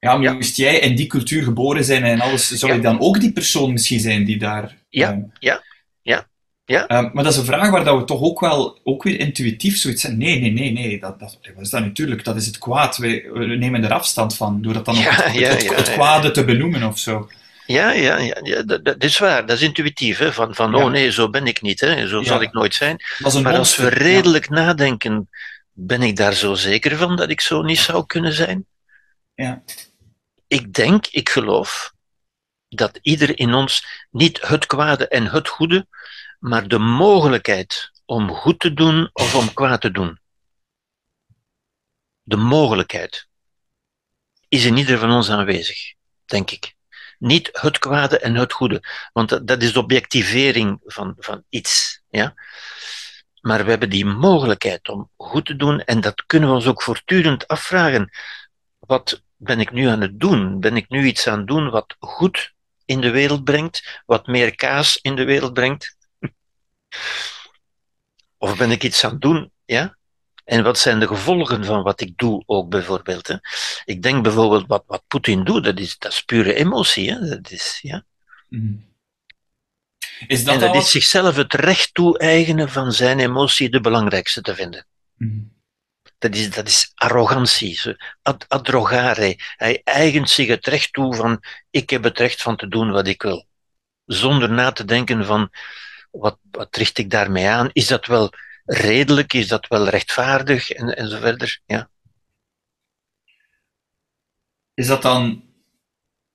Ja, moest jij in die cultuur geboren zijn en alles, zou je dan ook die persoon misschien zijn die daar... Ja, um, ja, ja. ja. maar dat is een vraag waar dat we toch ook wel ook weer intuïtief zoiets zijn. Nee, nee, nee, nee, dat, dat, is dat natuurlijk, dat is het kwaad. We, we nemen er afstand van, door dat dan ook het, het, het, kwade te benoemen of zo. Ja, ja, ja, ja dat, dat, is waar. Dat is intuïtief. Hè? Van, van oh nee, zo ben ik niet. Hè? Zo zal ik nooit zijn. Maar als we redelijk nadenken, ben ik daar zo zeker van dat ik zo niet zou kunnen zijn? Ja. Ik denk, ik geloof, dat ieder in ons niet het kwade en het goede, maar de mogelijkheid om goed te doen of om kwaad te doen. De mogelijkheid is in ieder van ons aanwezig, denk ik. Niet het kwade en het goede, want dat is de objectivering van, van iets. Ja? Maar we hebben die mogelijkheid om goed te doen en dat kunnen we ons ook voortdurend afvragen. Wat ben ik nu aan het doen? Ben ik nu iets aan het doen wat goed in de wereld brengt, wat meer kaas in de wereld brengt? Of ben ik iets aan het doen ja, en wat zijn de gevolgen van wat ik doe ook bijvoorbeeld? Hè? Ik denk bijvoorbeeld wat, wat Poetin doet, dat is, dat is pure emotie. Hè? Dat is, ja. Mm. Is dat en dat is zichzelf het recht toe-eigenen van zijn emotie de belangrijkste te vinden. Mm. Dat, is, dat is arrogantie, ad, adrogare. Hij eigent zich het recht toe van ik heb het recht van te doen wat ik wil. Zonder na te denken van wat, wat richt ik daarmee aan? Is dat wel redelijk? Is dat wel rechtvaardig? En, en zo verder. Ja. Is dat dan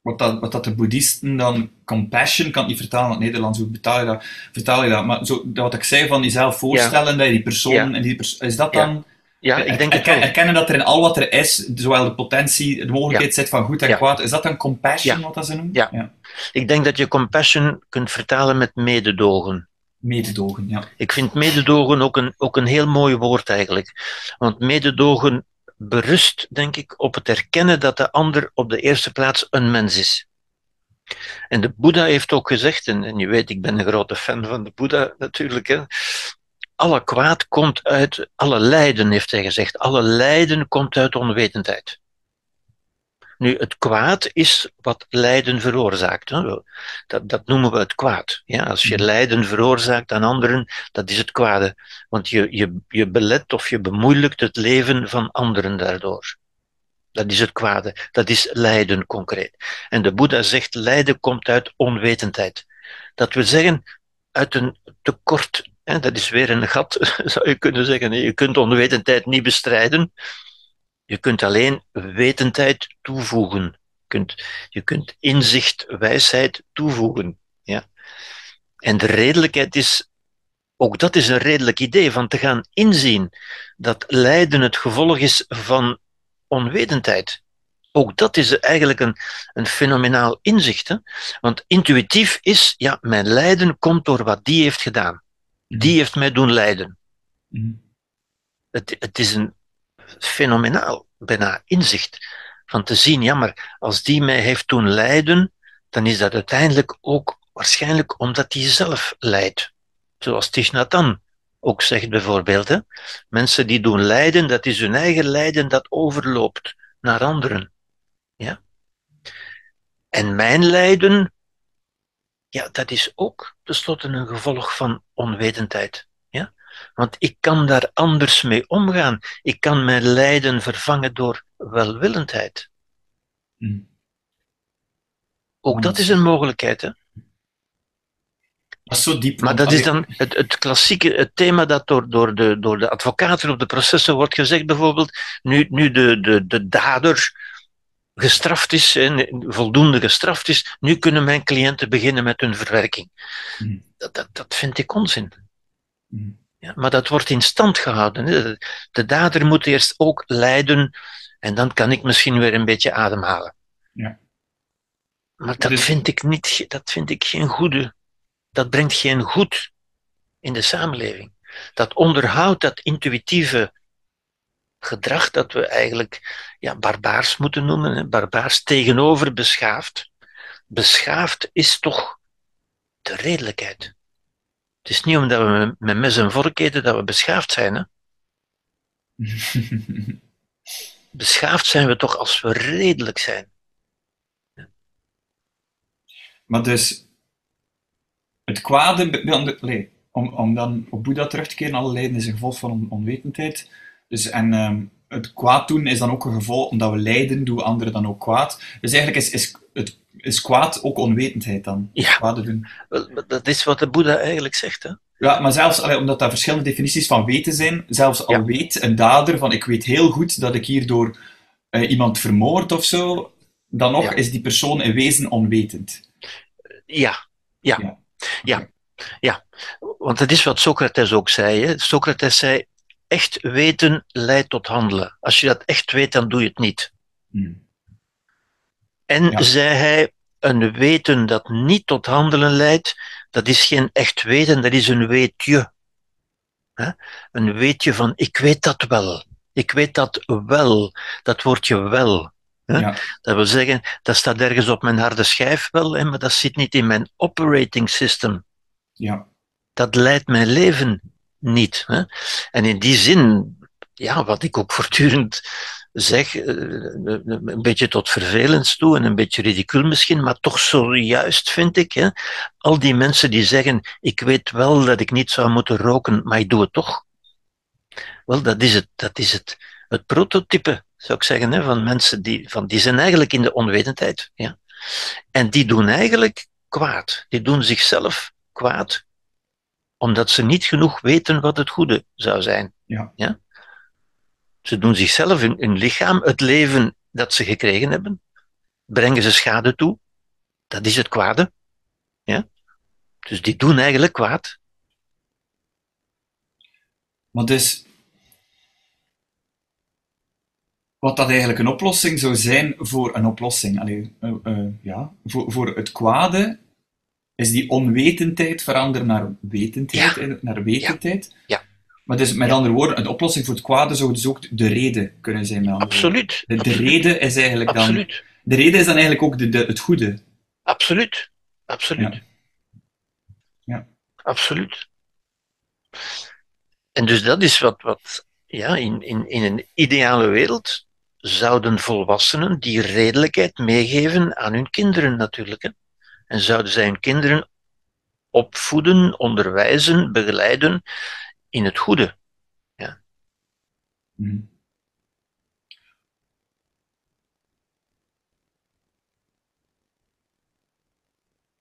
wat dat, wat dat de boeddhisten dan compassion, kan niet vertalen in het Nederlands, hoe betaal je dat? Vertaal je dat? Maar zo, dat wat ik zei van jezelf voorstellen, dat je die persoon, en die is dat dan... Ja, ik denk erken, erkennen dat er in al wat er is, zowel de potentie, de mogelijkheid zit van goed en kwaad, is dat dan compassion, wat dat ze noemen? Ja. ik denk dat je compassion kunt vertalen met mededogen. Mededogen, ja. Ik vind mededogen ook een, ook een heel mooi woord eigenlijk. Want mededogen berust, denk ik, op het erkennen dat de ander op de eerste plaats een mens is. En de Boeddha heeft ook gezegd, en, en je weet, ik ben een grote fan van de Boeddha natuurlijk, hè, alle kwaad komt uit, alle lijden, heeft hij gezegd, alle lijden komt uit onwetendheid. Nu, het kwaad is wat lijden veroorzaakt. Hè? Dat, dat noemen we het kwaad. Ja? Als je mhm. lijden veroorzaakt aan anderen, dat is het kwade. Want je, je, je belet of je bemoeilijkt het leven van anderen daardoor. Dat is het kwade. Dat is lijden concreet. En de Boeddha zegt, lijden komt uit onwetendheid. Dat wil zeggen, uit een tekort. Dat is weer een gat, zou je kunnen zeggen. Je kunt onwetendheid niet bestrijden. Je kunt alleen wetendheid toevoegen. Je kunt, je kunt inzicht, wijsheid toevoegen. Ja? En de redelijkheid is, ook dat is een redelijk idee, van te gaan inzien dat lijden het gevolg is van onwetendheid. Ook dat is eigenlijk een, een fenomenaal inzicht. Hè? Want intuïtief is, ja, mijn lijden komt door wat die heeft gedaan. Die heeft mij doen lijden. Mm. Het, het is een fenomenaal, bijna inzicht. Van te zien, ja, maar als die mij heeft doen lijden, dan is dat uiteindelijk ook waarschijnlijk omdat hij zelf lijdt. Zoals Tishnatan ook zegt bijvoorbeeld. Hè? Mensen die doen lijden, dat is hun eigen lijden dat overloopt naar anderen. Ja? En mijn lijden, ja, dat is ook tenslotte een gevolg van onwetendheid. Ja? Want ik kan daar anders mee omgaan. Ik kan mijn lijden vervangen door welwillendheid. Hmm. Ook dat is een mogelijkheid. Hè? Dat is zo diep. Maar dat is dan het, het klassieke het thema dat door, door, de, door de advocaten op de processen wordt gezegd, bijvoorbeeld, nu, nu de, de, de dader gestraft is, voldoende gestraft is, nu kunnen mijn cliënten beginnen met hun verwerking. Hmm. Dat, dat, dat vind ik onzin. Hmm. Ja, maar dat wordt in stand gehouden. De dader moet eerst ook lijden en dan kan ik misschien weer een beetje ademhalen. Ja. Maar dat, dus... vind ik niet, dat vind ik geen goede, dat brengt geen goed in de samenleving. Dat onderhoudt dat intuïtieve gedrag dat we eigenlijk ja, barbaars moeten noemen. Hè? Barbaars tegenover beschaafd. Beschaafd is toch de redelijkheid. Het is niet omdat we met mes en vork eten dat we beschaafd zijn. Hè? beschaafd zijn we toch als we redelijk zijn. Maar dus, het kwade, om, om dan op Boeddha terug te keren, alle lijden is een gevolg van onwetendheid. Dus, en um, het kwaad doen is dan ook een gevolg, omdat we lijden, doen anderen dan ook kwaad. Dus eigenlijk is, is, het, is kwaad ook onwetendheid dan. Ja, doen. dat is wat de Boeddha eigenlijk zegt. Hè? Ja, maar zelfs allee, omdat daar verschillende definities van weten zijn, zelfs al weet een dader van ik weet heel goed dat ik hierdoor uh, iemand vermoord of zo, dan nog is die persoon in wezen onwetend. Ja, ja, ja. ja. ja. Want dat is wat Socrates ook zei. Hè? Socrates zei, echt weten leidt tot handelen. Als je dat echt weet, dan doe je het niet. Hmm. En zei hij, een weten dat niet tot handelen leidt, dat is geen echt weten, dat is een weetje. Een weetje van, ik weet dat wel. Ik weet dat wel. Dat woordje wel. Ja. Dat wil zeggen, dat staat ergens op mijn harde schijf wel, hè, maar dat zit niet in mijn operating system. Ja. Dat leidt mijn leven niet. Hè? En in die zin, ja, wat ik ook voortdurend zeg, eh, een beetje tot vervelend toe en een beetje ridicuul misschien, maar toch zojuist vind ik, hè, al die mensen die zeggen, ik weet wel dat ik niet zou moeten roken, maar ik doe het toch. Wel, dat is het, dat is het, het prototype, zou ik zeggen, hè, van mensen die, van, die zijn eigenlijk in de onwetendheid. Ja? En die doen eigenlijk kwaad. Die doen zichzelf kwaad omdat ze niet genoeg weten wat het goede zou zijn. Ja. Ja? Ze doen zichzelf, hun, hun lichaam, het leven dat ze gekregen hebben, brengen ze schade toe. Dat is het kwade. Ja? Dus die doen eigenlijk kwaad. Maar dus, wat dat eigenlijk een oplossing zou zijn voor een oplossing, allee, uh, uh, ja, voor, voor het kwade, is die onwetendheid veranderen naar wetendheid, naar wetendheid. Ja. Maar dus met andere woorden, een oplossing voor het kwade zou dus ook de reden kunnen zijn. Absoluut. De, de, reden is eigenlijk dan... De reden is dan eigenlijk ook de, de, het goede. Absoluut. Absoluut. Ja. ja. Absoluut. En dus dat is wat, wat ja, in, in, in een ideale wereld zouden volwassenen die redelijkheid meegeven aan hun kinderen natuurlijk. Hè? En zouden zij hun kinderen opvoeden, onderwijzen, begeleiden in het goede. Ja. Hmm.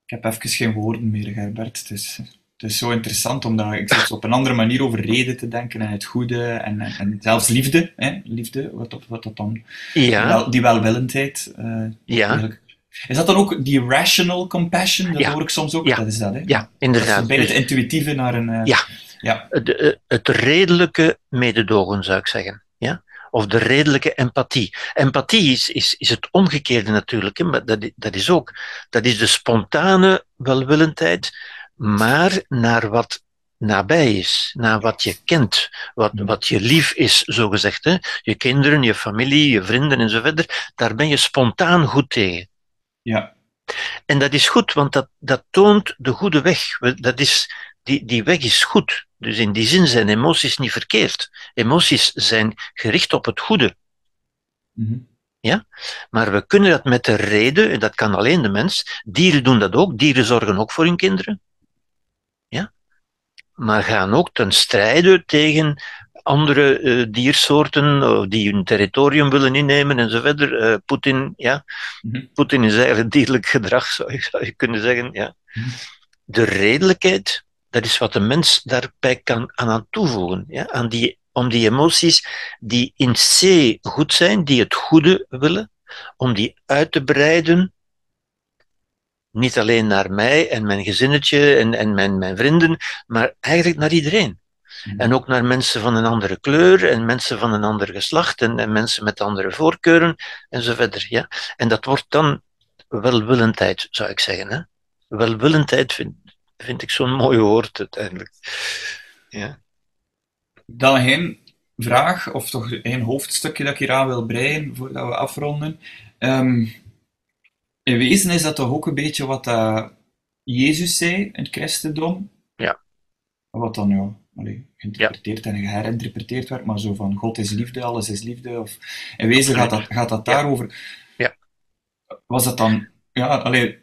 Ik heb even geen woorden meer, Gerbert. Het is, het is zo interessant, omdat ik zit op een andere manier over reden te denken en het goede en, en, zelfs liefde. Hè? Liefde, wat, wat dat dan... Ja. Wel, die welwillendheid. Uh, ja. Is dat dan ook die rational compassion? Dat hoor ik soms ook. Ja. Dat is dat, hè? Ja, inderdaad. Bij het intuïtieve naar een... Uh, ja. ja. Het, eh, het redelijke mededogen, zou ik zeggen. Ja? Of de redelijke empathie. Empathie is, is, is het omgekeerde natuurlijk, hè? maar dat, dat is ook... Dat is de spontane welwillendheid, maar naar wat nabij is, naar wat je kent, wat, wat je lief is, zogezegd. Hè? Je kinderen, je familie, je vrienden enzovoort, daar ben je spontaan goed tegen. Ja. En dat is goed, want dat, dat toont de goede weg. Dat is, die, die weg is goed. Dus in die zin zijn emoties niet verkeerd. Emoties zijn gericht op het goede. Mm ja? Maar we kunnen dat met de reden, en dat kan alleen de mens, dieren doen dat ook, dieren zorgen ook voor hun kinderen. Ja? Maar gaan ook ten strijde tegen andere uh, diersoorten uh, die hun territorium willen innemen en zo verder. Uh, Poetin, ja. Mm Poetin is eigenlijk dierlijk gedrag, zou je, zou je kunnen zeggen. Ja. Mhm. De redelijkheid, dat is wat de mens daarbij kan aan toevoegen. Ja? Aan die om die emoties die in C goed zijn, die het goede willen, om die uit te breiden, niet alleen naar mij en mijn gezinnetje en, en mijn, mijn vrienden, maar eigenlijk naar iedereen. En ook naar mensen van een andere kleur en mensen van een ander geslacht en, en mensen met andere voorkeuren en zo verder. Ja? En dat wordt dan welwillendheid, zou ik zeggen. Hè? Welwillendheid vind, vind ik zo'n mooi woord uiteindelijk. Ja. Dan een vraag, of toch een hoofdstukje dat ik hier aan wil breien voordat we afronden. Um, in wezen is dat toch ook een beetje wat dat Jezus zei in het christendom? Ja. Wat dan ja, allee, geïnterpreteerd en geherinterpreteerd werd, maar zo van God is liefde, alles is liefde. Of, in wezen gaat dat, gaat dat daarover. Ja. Was dat dan, ja, allee,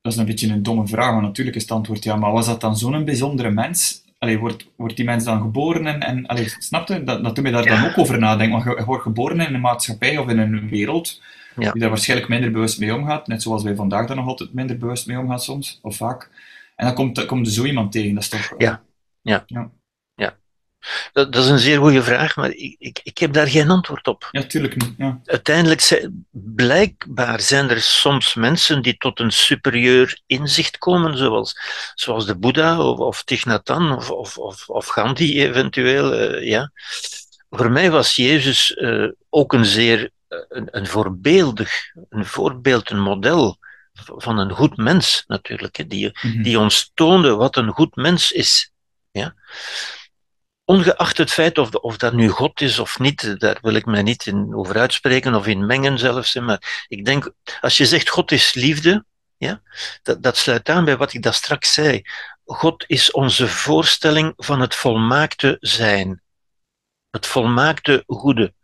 dat is een beetje een domme vraag, maar natuurlijk is het antwoord ja, maar was dat dan zo'n bijzondere mens allee, wordt, wordt die mens dan geboren en, en allee, snap je? Dat, dat doe je daar dan ook over nadenken. Want je, wordt geboren in een maatschappij of in een wereld ja. die daar waarschijnlijk minder bewust mee omgaat. Net zoals wij vandaag daar nog altijd minder bewust mee omgaan soms, of vaak. En dan komt, komt er zo iemand tegen. Dat is toch... Ja, ja. ja. Dat, dat, is een zeer goede vraag, maar ik, ik, ik heb daar geen antwoord op. Ja, tuurlijk niet. Ja. Uiteindelijk, zijn, blijkbaar zijn er soms mensen die tot een superieur inzicht komen, zoals, zoals de Boeddha of, of Thich of, of, of, of Gandhi eventueel. Uh, ja. Voor mij was Jezus uh, ook een zeer uh, een, een, voorbeeldig, een voorbeeld, een model van een goed mens natuurlijk, die, mm -hmm. die ons toonde wat een goed mens is. Ja? Ongeacht het feit of, of dat nu God is of niet, daar wil ik mij niet in over uitspreken of in mengen zelfs. Maar ik denk, als je zegt God is liefde, ja, dat, dat sluit aan bij wat ik daar straks zei. God is onze voorstelling van het volmaakte zijn. Het volmaakte goede.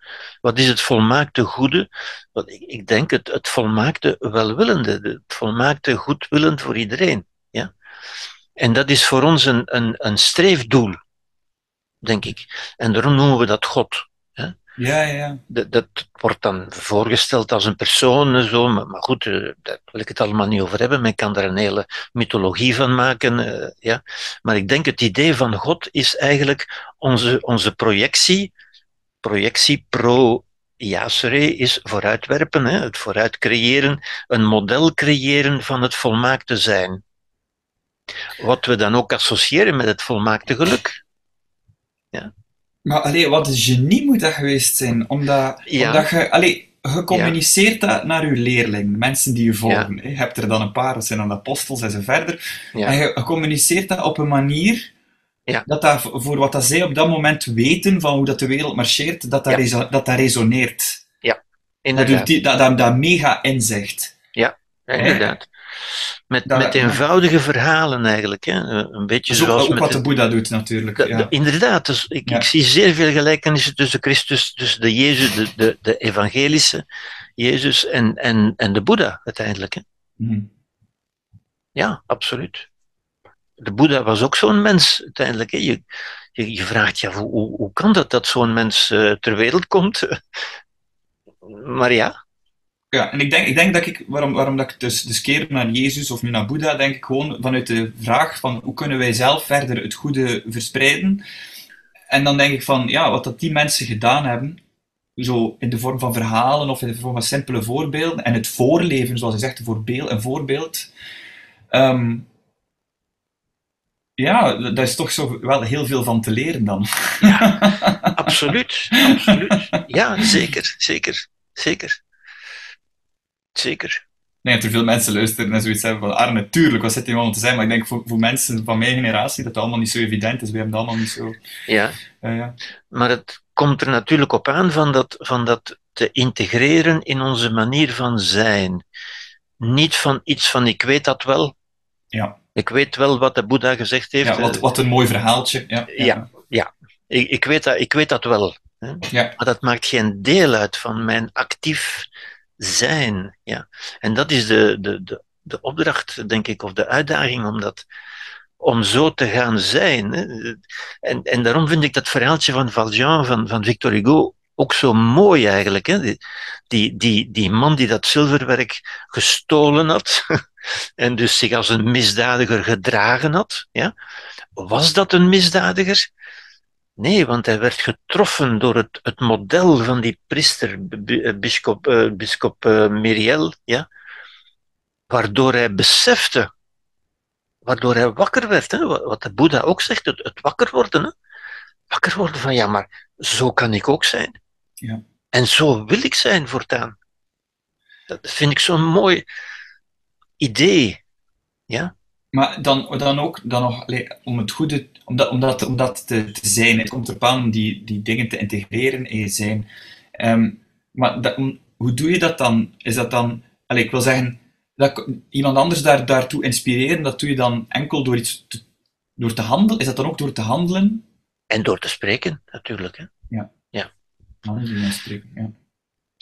Wat is het volmaakte goede? Ik, ik denk het, het volmaakte welwillende, het volmaakte goedwillend voor iedereen. Ja? En dat is voor ons een, een, een streefdoel denk ik. En daarom noemen we dat God. Hè? Ja, ja. Dat, dat, wordt dan voorgesteld als een persoon en zo, maar, maar, goed, eh, daar wil ik het allemaal niet over hebben. Men kan daar een hele mythologie van maken. Uh, ja. Maar ik denk het idee van God is eigenlijk onze, onze projectie, projectie pro Jasere is vooruitwerpen, hè, het vooruit creëren, een model creëren van het volmaakte zijn. Wat we dan ook associëren met het volmaakte geluk. Maar allee, wat een genie moet dat geweest zijn, omdat, omdat je, allee, je communiceert dat naar je leerling, mensen die je volgen. Je hebt er dan een paar, dat zijn dan de apostels en zo verder. En je, je, communiceert dat op een manier dat dat voor wat dat zij op dat moment weten van hoe dat de wereld marcheert, dat dat, reso dat, dat resoneert. Ja, inderdaad. Dat, dat, dat, dat mega inzicht. Ja, inderdaad. Met, met eenvoudige verhalen eigenlijk. Hè. Een beetje is zoals ook, met wat de Boeddha doet natuurlijk. ja. inderdaad, dus ik, ik, zie zeer veel gelijkenissen tussen Christus, tussen de Jezus, de, de, de evangelische Jezus en, en, en de Boeddha uiteindelijk. Hè. Hmm. Ja, absoluut. De Boeddha was ook zo'n mens uiteindelijk. Hè. Je, je, je, vraagt je hoe, hoe, hoe kan dat dat zo'n mens uh, ter wereld komt? maar ja, ja, en ik denk, ik denk dat ik, waarom, waarom dat ik dus, dus keer naar Jezus of nu naar Boeddha, denk ik gewoon vanuit de vraag van hoe kunnen wij zelf verder het goede verspreiden. En dan denk ik van, ja, wat dat die mensen gedaan hebben, zo in de vorm van verhalen of in de vorm van simpele voorbeelden, en het voorleven, zoals je zegt, een voorbeeld. Um, ja, daar is toch zo wel heel veel van te leren dan. Ja, absoluut, absoluut. Ja, zeker, zeker, zeker. Zeker. dat er veel mensen luisteren en zoiets hebben van Arne, tuurlijk, wat zit hij allemaal te zijn? Maar ik denk voor, voor mensen van mijn generatie dat het allemaal niet zo evident is. We hebben het allemaal niet zo... Ja, uh, ja. maar het komt er natuurlijk op aan van dat, van dat te integreren in onze manier van zijn. Niet van iets van ik weet dat wel. Ja. Ik weet wel wat de Boeddha gezegd heeft. Ja, wat, wat een mooi verhaaltje. Ja, ja. ja, ja. Ik, ik, weet dat, ik weet dat wel. Hè? Ja. Maar dat maakt geen deel uit van mijn actief zijn. Ja. En dat is de, de, de, de opdracht, denk ik, of de uitdaging om dat om zo te gaan zijn. En, en daarom vind ik dat verhaaltje van Valjean, van, van Victor Hugo, ook zo mooi eigenlijk. Hè? Die, die, die man die dat zilverwerk gestolen had en dus zich als een misdadiger gedragen had. Ja? Was dat een misdadiger? Nee, want hij werd getroffen door het, het model van die priester, bischop, uh, bischop uh, Myriel, ja? waardoor hij besefte, waardoor hij wakker werd, hè? wat de Boeddha ook zegt, het, het wakker worden. Hè? Wakker worden van, ja, maar zo kan ik ook zijn. Ja. En zo wil ik zijn voortaan. Dat vind ik zo'n mooi idee. Ja? Maar dan, dan ook dan nog, om het goede, om dat, om dat, om dat te, te zijn, het komt erop aan om die, die dingen te integreren in je zijn. Um, maar dat, hoe doe je dat dan? Is dat dan, allez, ik wil zeggen, dat, iemand anders daar, daartoe inspireren, dat doe je dan enkel door iets te, door te handelen? Is dat dan ook door te handelen? En door te spreken, natuurlijk. Hè? Ja. ja. Handelen en spreken, ja.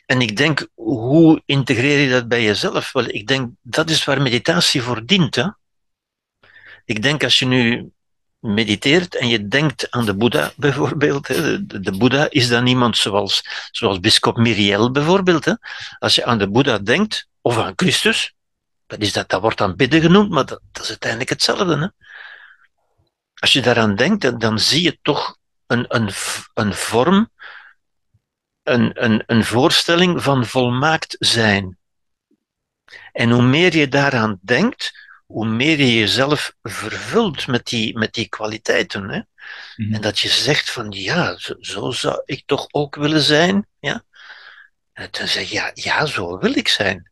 En ik denk, hoe integreer je dat bij jezelf? Wel, ik denk, dat is waar meditatie voor dient. Hè? Ik denk, als je nu mediteert en je denkt aan de Boeddha bijvoorbeeld. Hè. De, Boeddha is dan iemand zoals, zoals bischop Miriel bijvoorbeeld. Hè. Als je aan de Boeddha denkt, of aan Christus, dat, is dat, dat wordt dan bidden genoemd, maar dat, dat is uiteindelijk hetzelfde. Hè. Als je daaraan denkt, dan, dan zie je toch een, een, een vorm, een, een, een voorstelling van volmaakt zijn. En hoe meer je daaraan denkt, hoe meer je jezelf vervult met die, met die kwaliteiten. Hè? Mhm. En dat je zegt van ja, zo, zo, zou ik toch ook willen zijn. Ja? En dan zeg je ja, ja, zo wil ik zijn.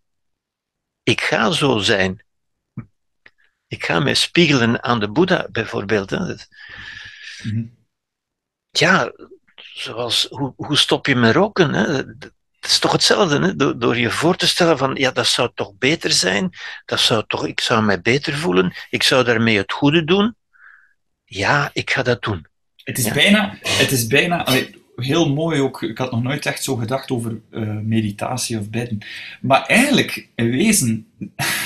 Ik ga zo zijn. Ik ga mij spiegelen aan de Boeddha bijvoorbeeld. Hè? Mhm. Ja, zoals hoe, hoe stop je met roken? Hè? Het is toch hetzelfde, hè? Door, door, je voor te stellen van, ja, dat zou toch beter zijn, dat zou toch, ik zou mij beter voelen, ik zou daarmee het goede doen. Ja, ik ga dat doen. Het is bijna, het is bijna heel mooi ook, ik had nog nooit echt zo gedacht over uh, meditatie of bidden. Maar eigenlijk, in wezen,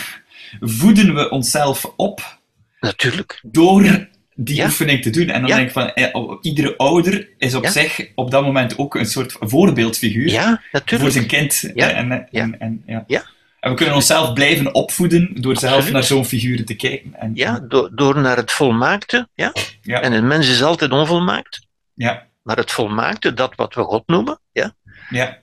voeden we onszelf op. Natuurlijk. Door die oefening te doen. En dan denk ik van, eh, iedere ouder is op zich op dat moment ook een soort voorbeeldfiguur ja, voor zijn kind. En, en, en, ja. En we kunnen onszelf blijven opvoeden door zelf naar zo'n figuren te kijken. En, ja, door, door naar het volmaakte. Ja? Ja. En een mens is altijd onvolmaakt. Ja. Maar het volmaakte, dat wat we God noemen. Ja? Ja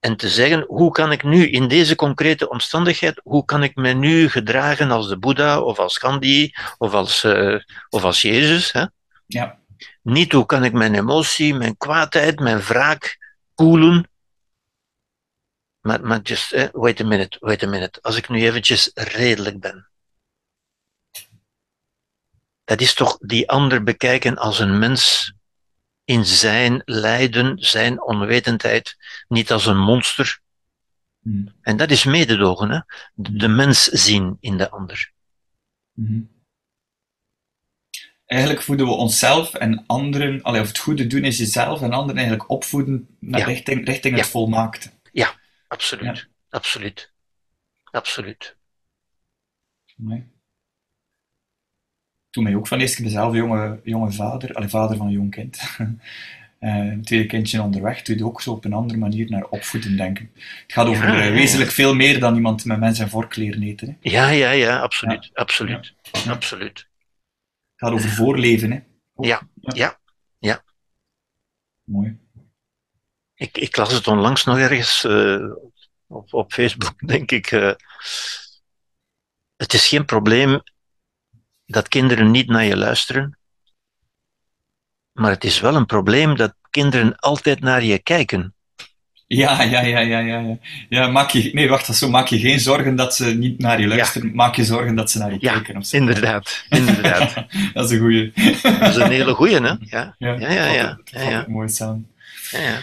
en te zeggen, hoe kan ik nu in deze concrete omstandigheid, hoe kan ik me nu gedragen als de Boeddha of als Gandhi of als, uh, of als Jezus? Hè? Ja. Niet hoe kan ik mijn emotie, mijn kwaadheid, mijn wraak koelen. Maar, maar just, eh, wait a minute, wait a minute. Als ik nu eventjes redelijk ben. Dat is toch die ander bekijken als een mens in zijn lijden, zijn onwetendheid, niet als een monster. Hmm. En dat is mededogen, hè? De, mens zien in de ander. Hmm. Eigenlijk voeden we onszelf en anderen, of het goede doen is jezelf en anderen eigenlijk opvoeden naar richting, richting het volmaakte. Ja, absoluut. Absoluut. Absoluut. Nee toen mij ook van eerst mezelf jonge, jonge vader, allee, vader van een jong kind. Uh, een tweede kindje onderweg, doe je ook zo op een andere manier naar opvoeden denken. Het gaat over ja, wezenlijk veel meer dan iemand met mensen en vorkleren eten. Hè. Ja, ja, ja, absoluut. Absoluut. absoluut. Het gaat over voorleven. Hè. ja, ja, ja. Mooi. Ik, ik las het onlangs nog ergens uh, op, op Facebook, denk ik. Uh, het is geen probleem dat kinderen niet naar je luisteren. Maar het is wel een probleem dat kinderen altijd naar je kijken. Ja, ja, ja, ja, ja. ja maak je, nee, wacht, zo maak je geen zorgen dat ze niet naar je luisteren. Maak je zorgen dat ze naar je ja, kijken. Of zo. inderdaad. inderdaad. dat is een goeie. dat is een hele goeie, hè? Ja, ja, ja, ja. ja, ja, ja. Mooi samen. Ja, ja.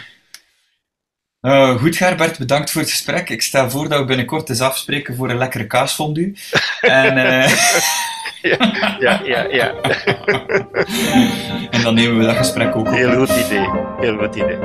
Uh, goed, Gerbert, bedankt voor het gesprek. Ik stel voor dat we binnenkort eens afspreken voor een lekkere kaasfondue. en, uh... ja, ja, ja, ja. en dan nemen we dat gesprek ook op. Heel goed idee. Heel goed idee.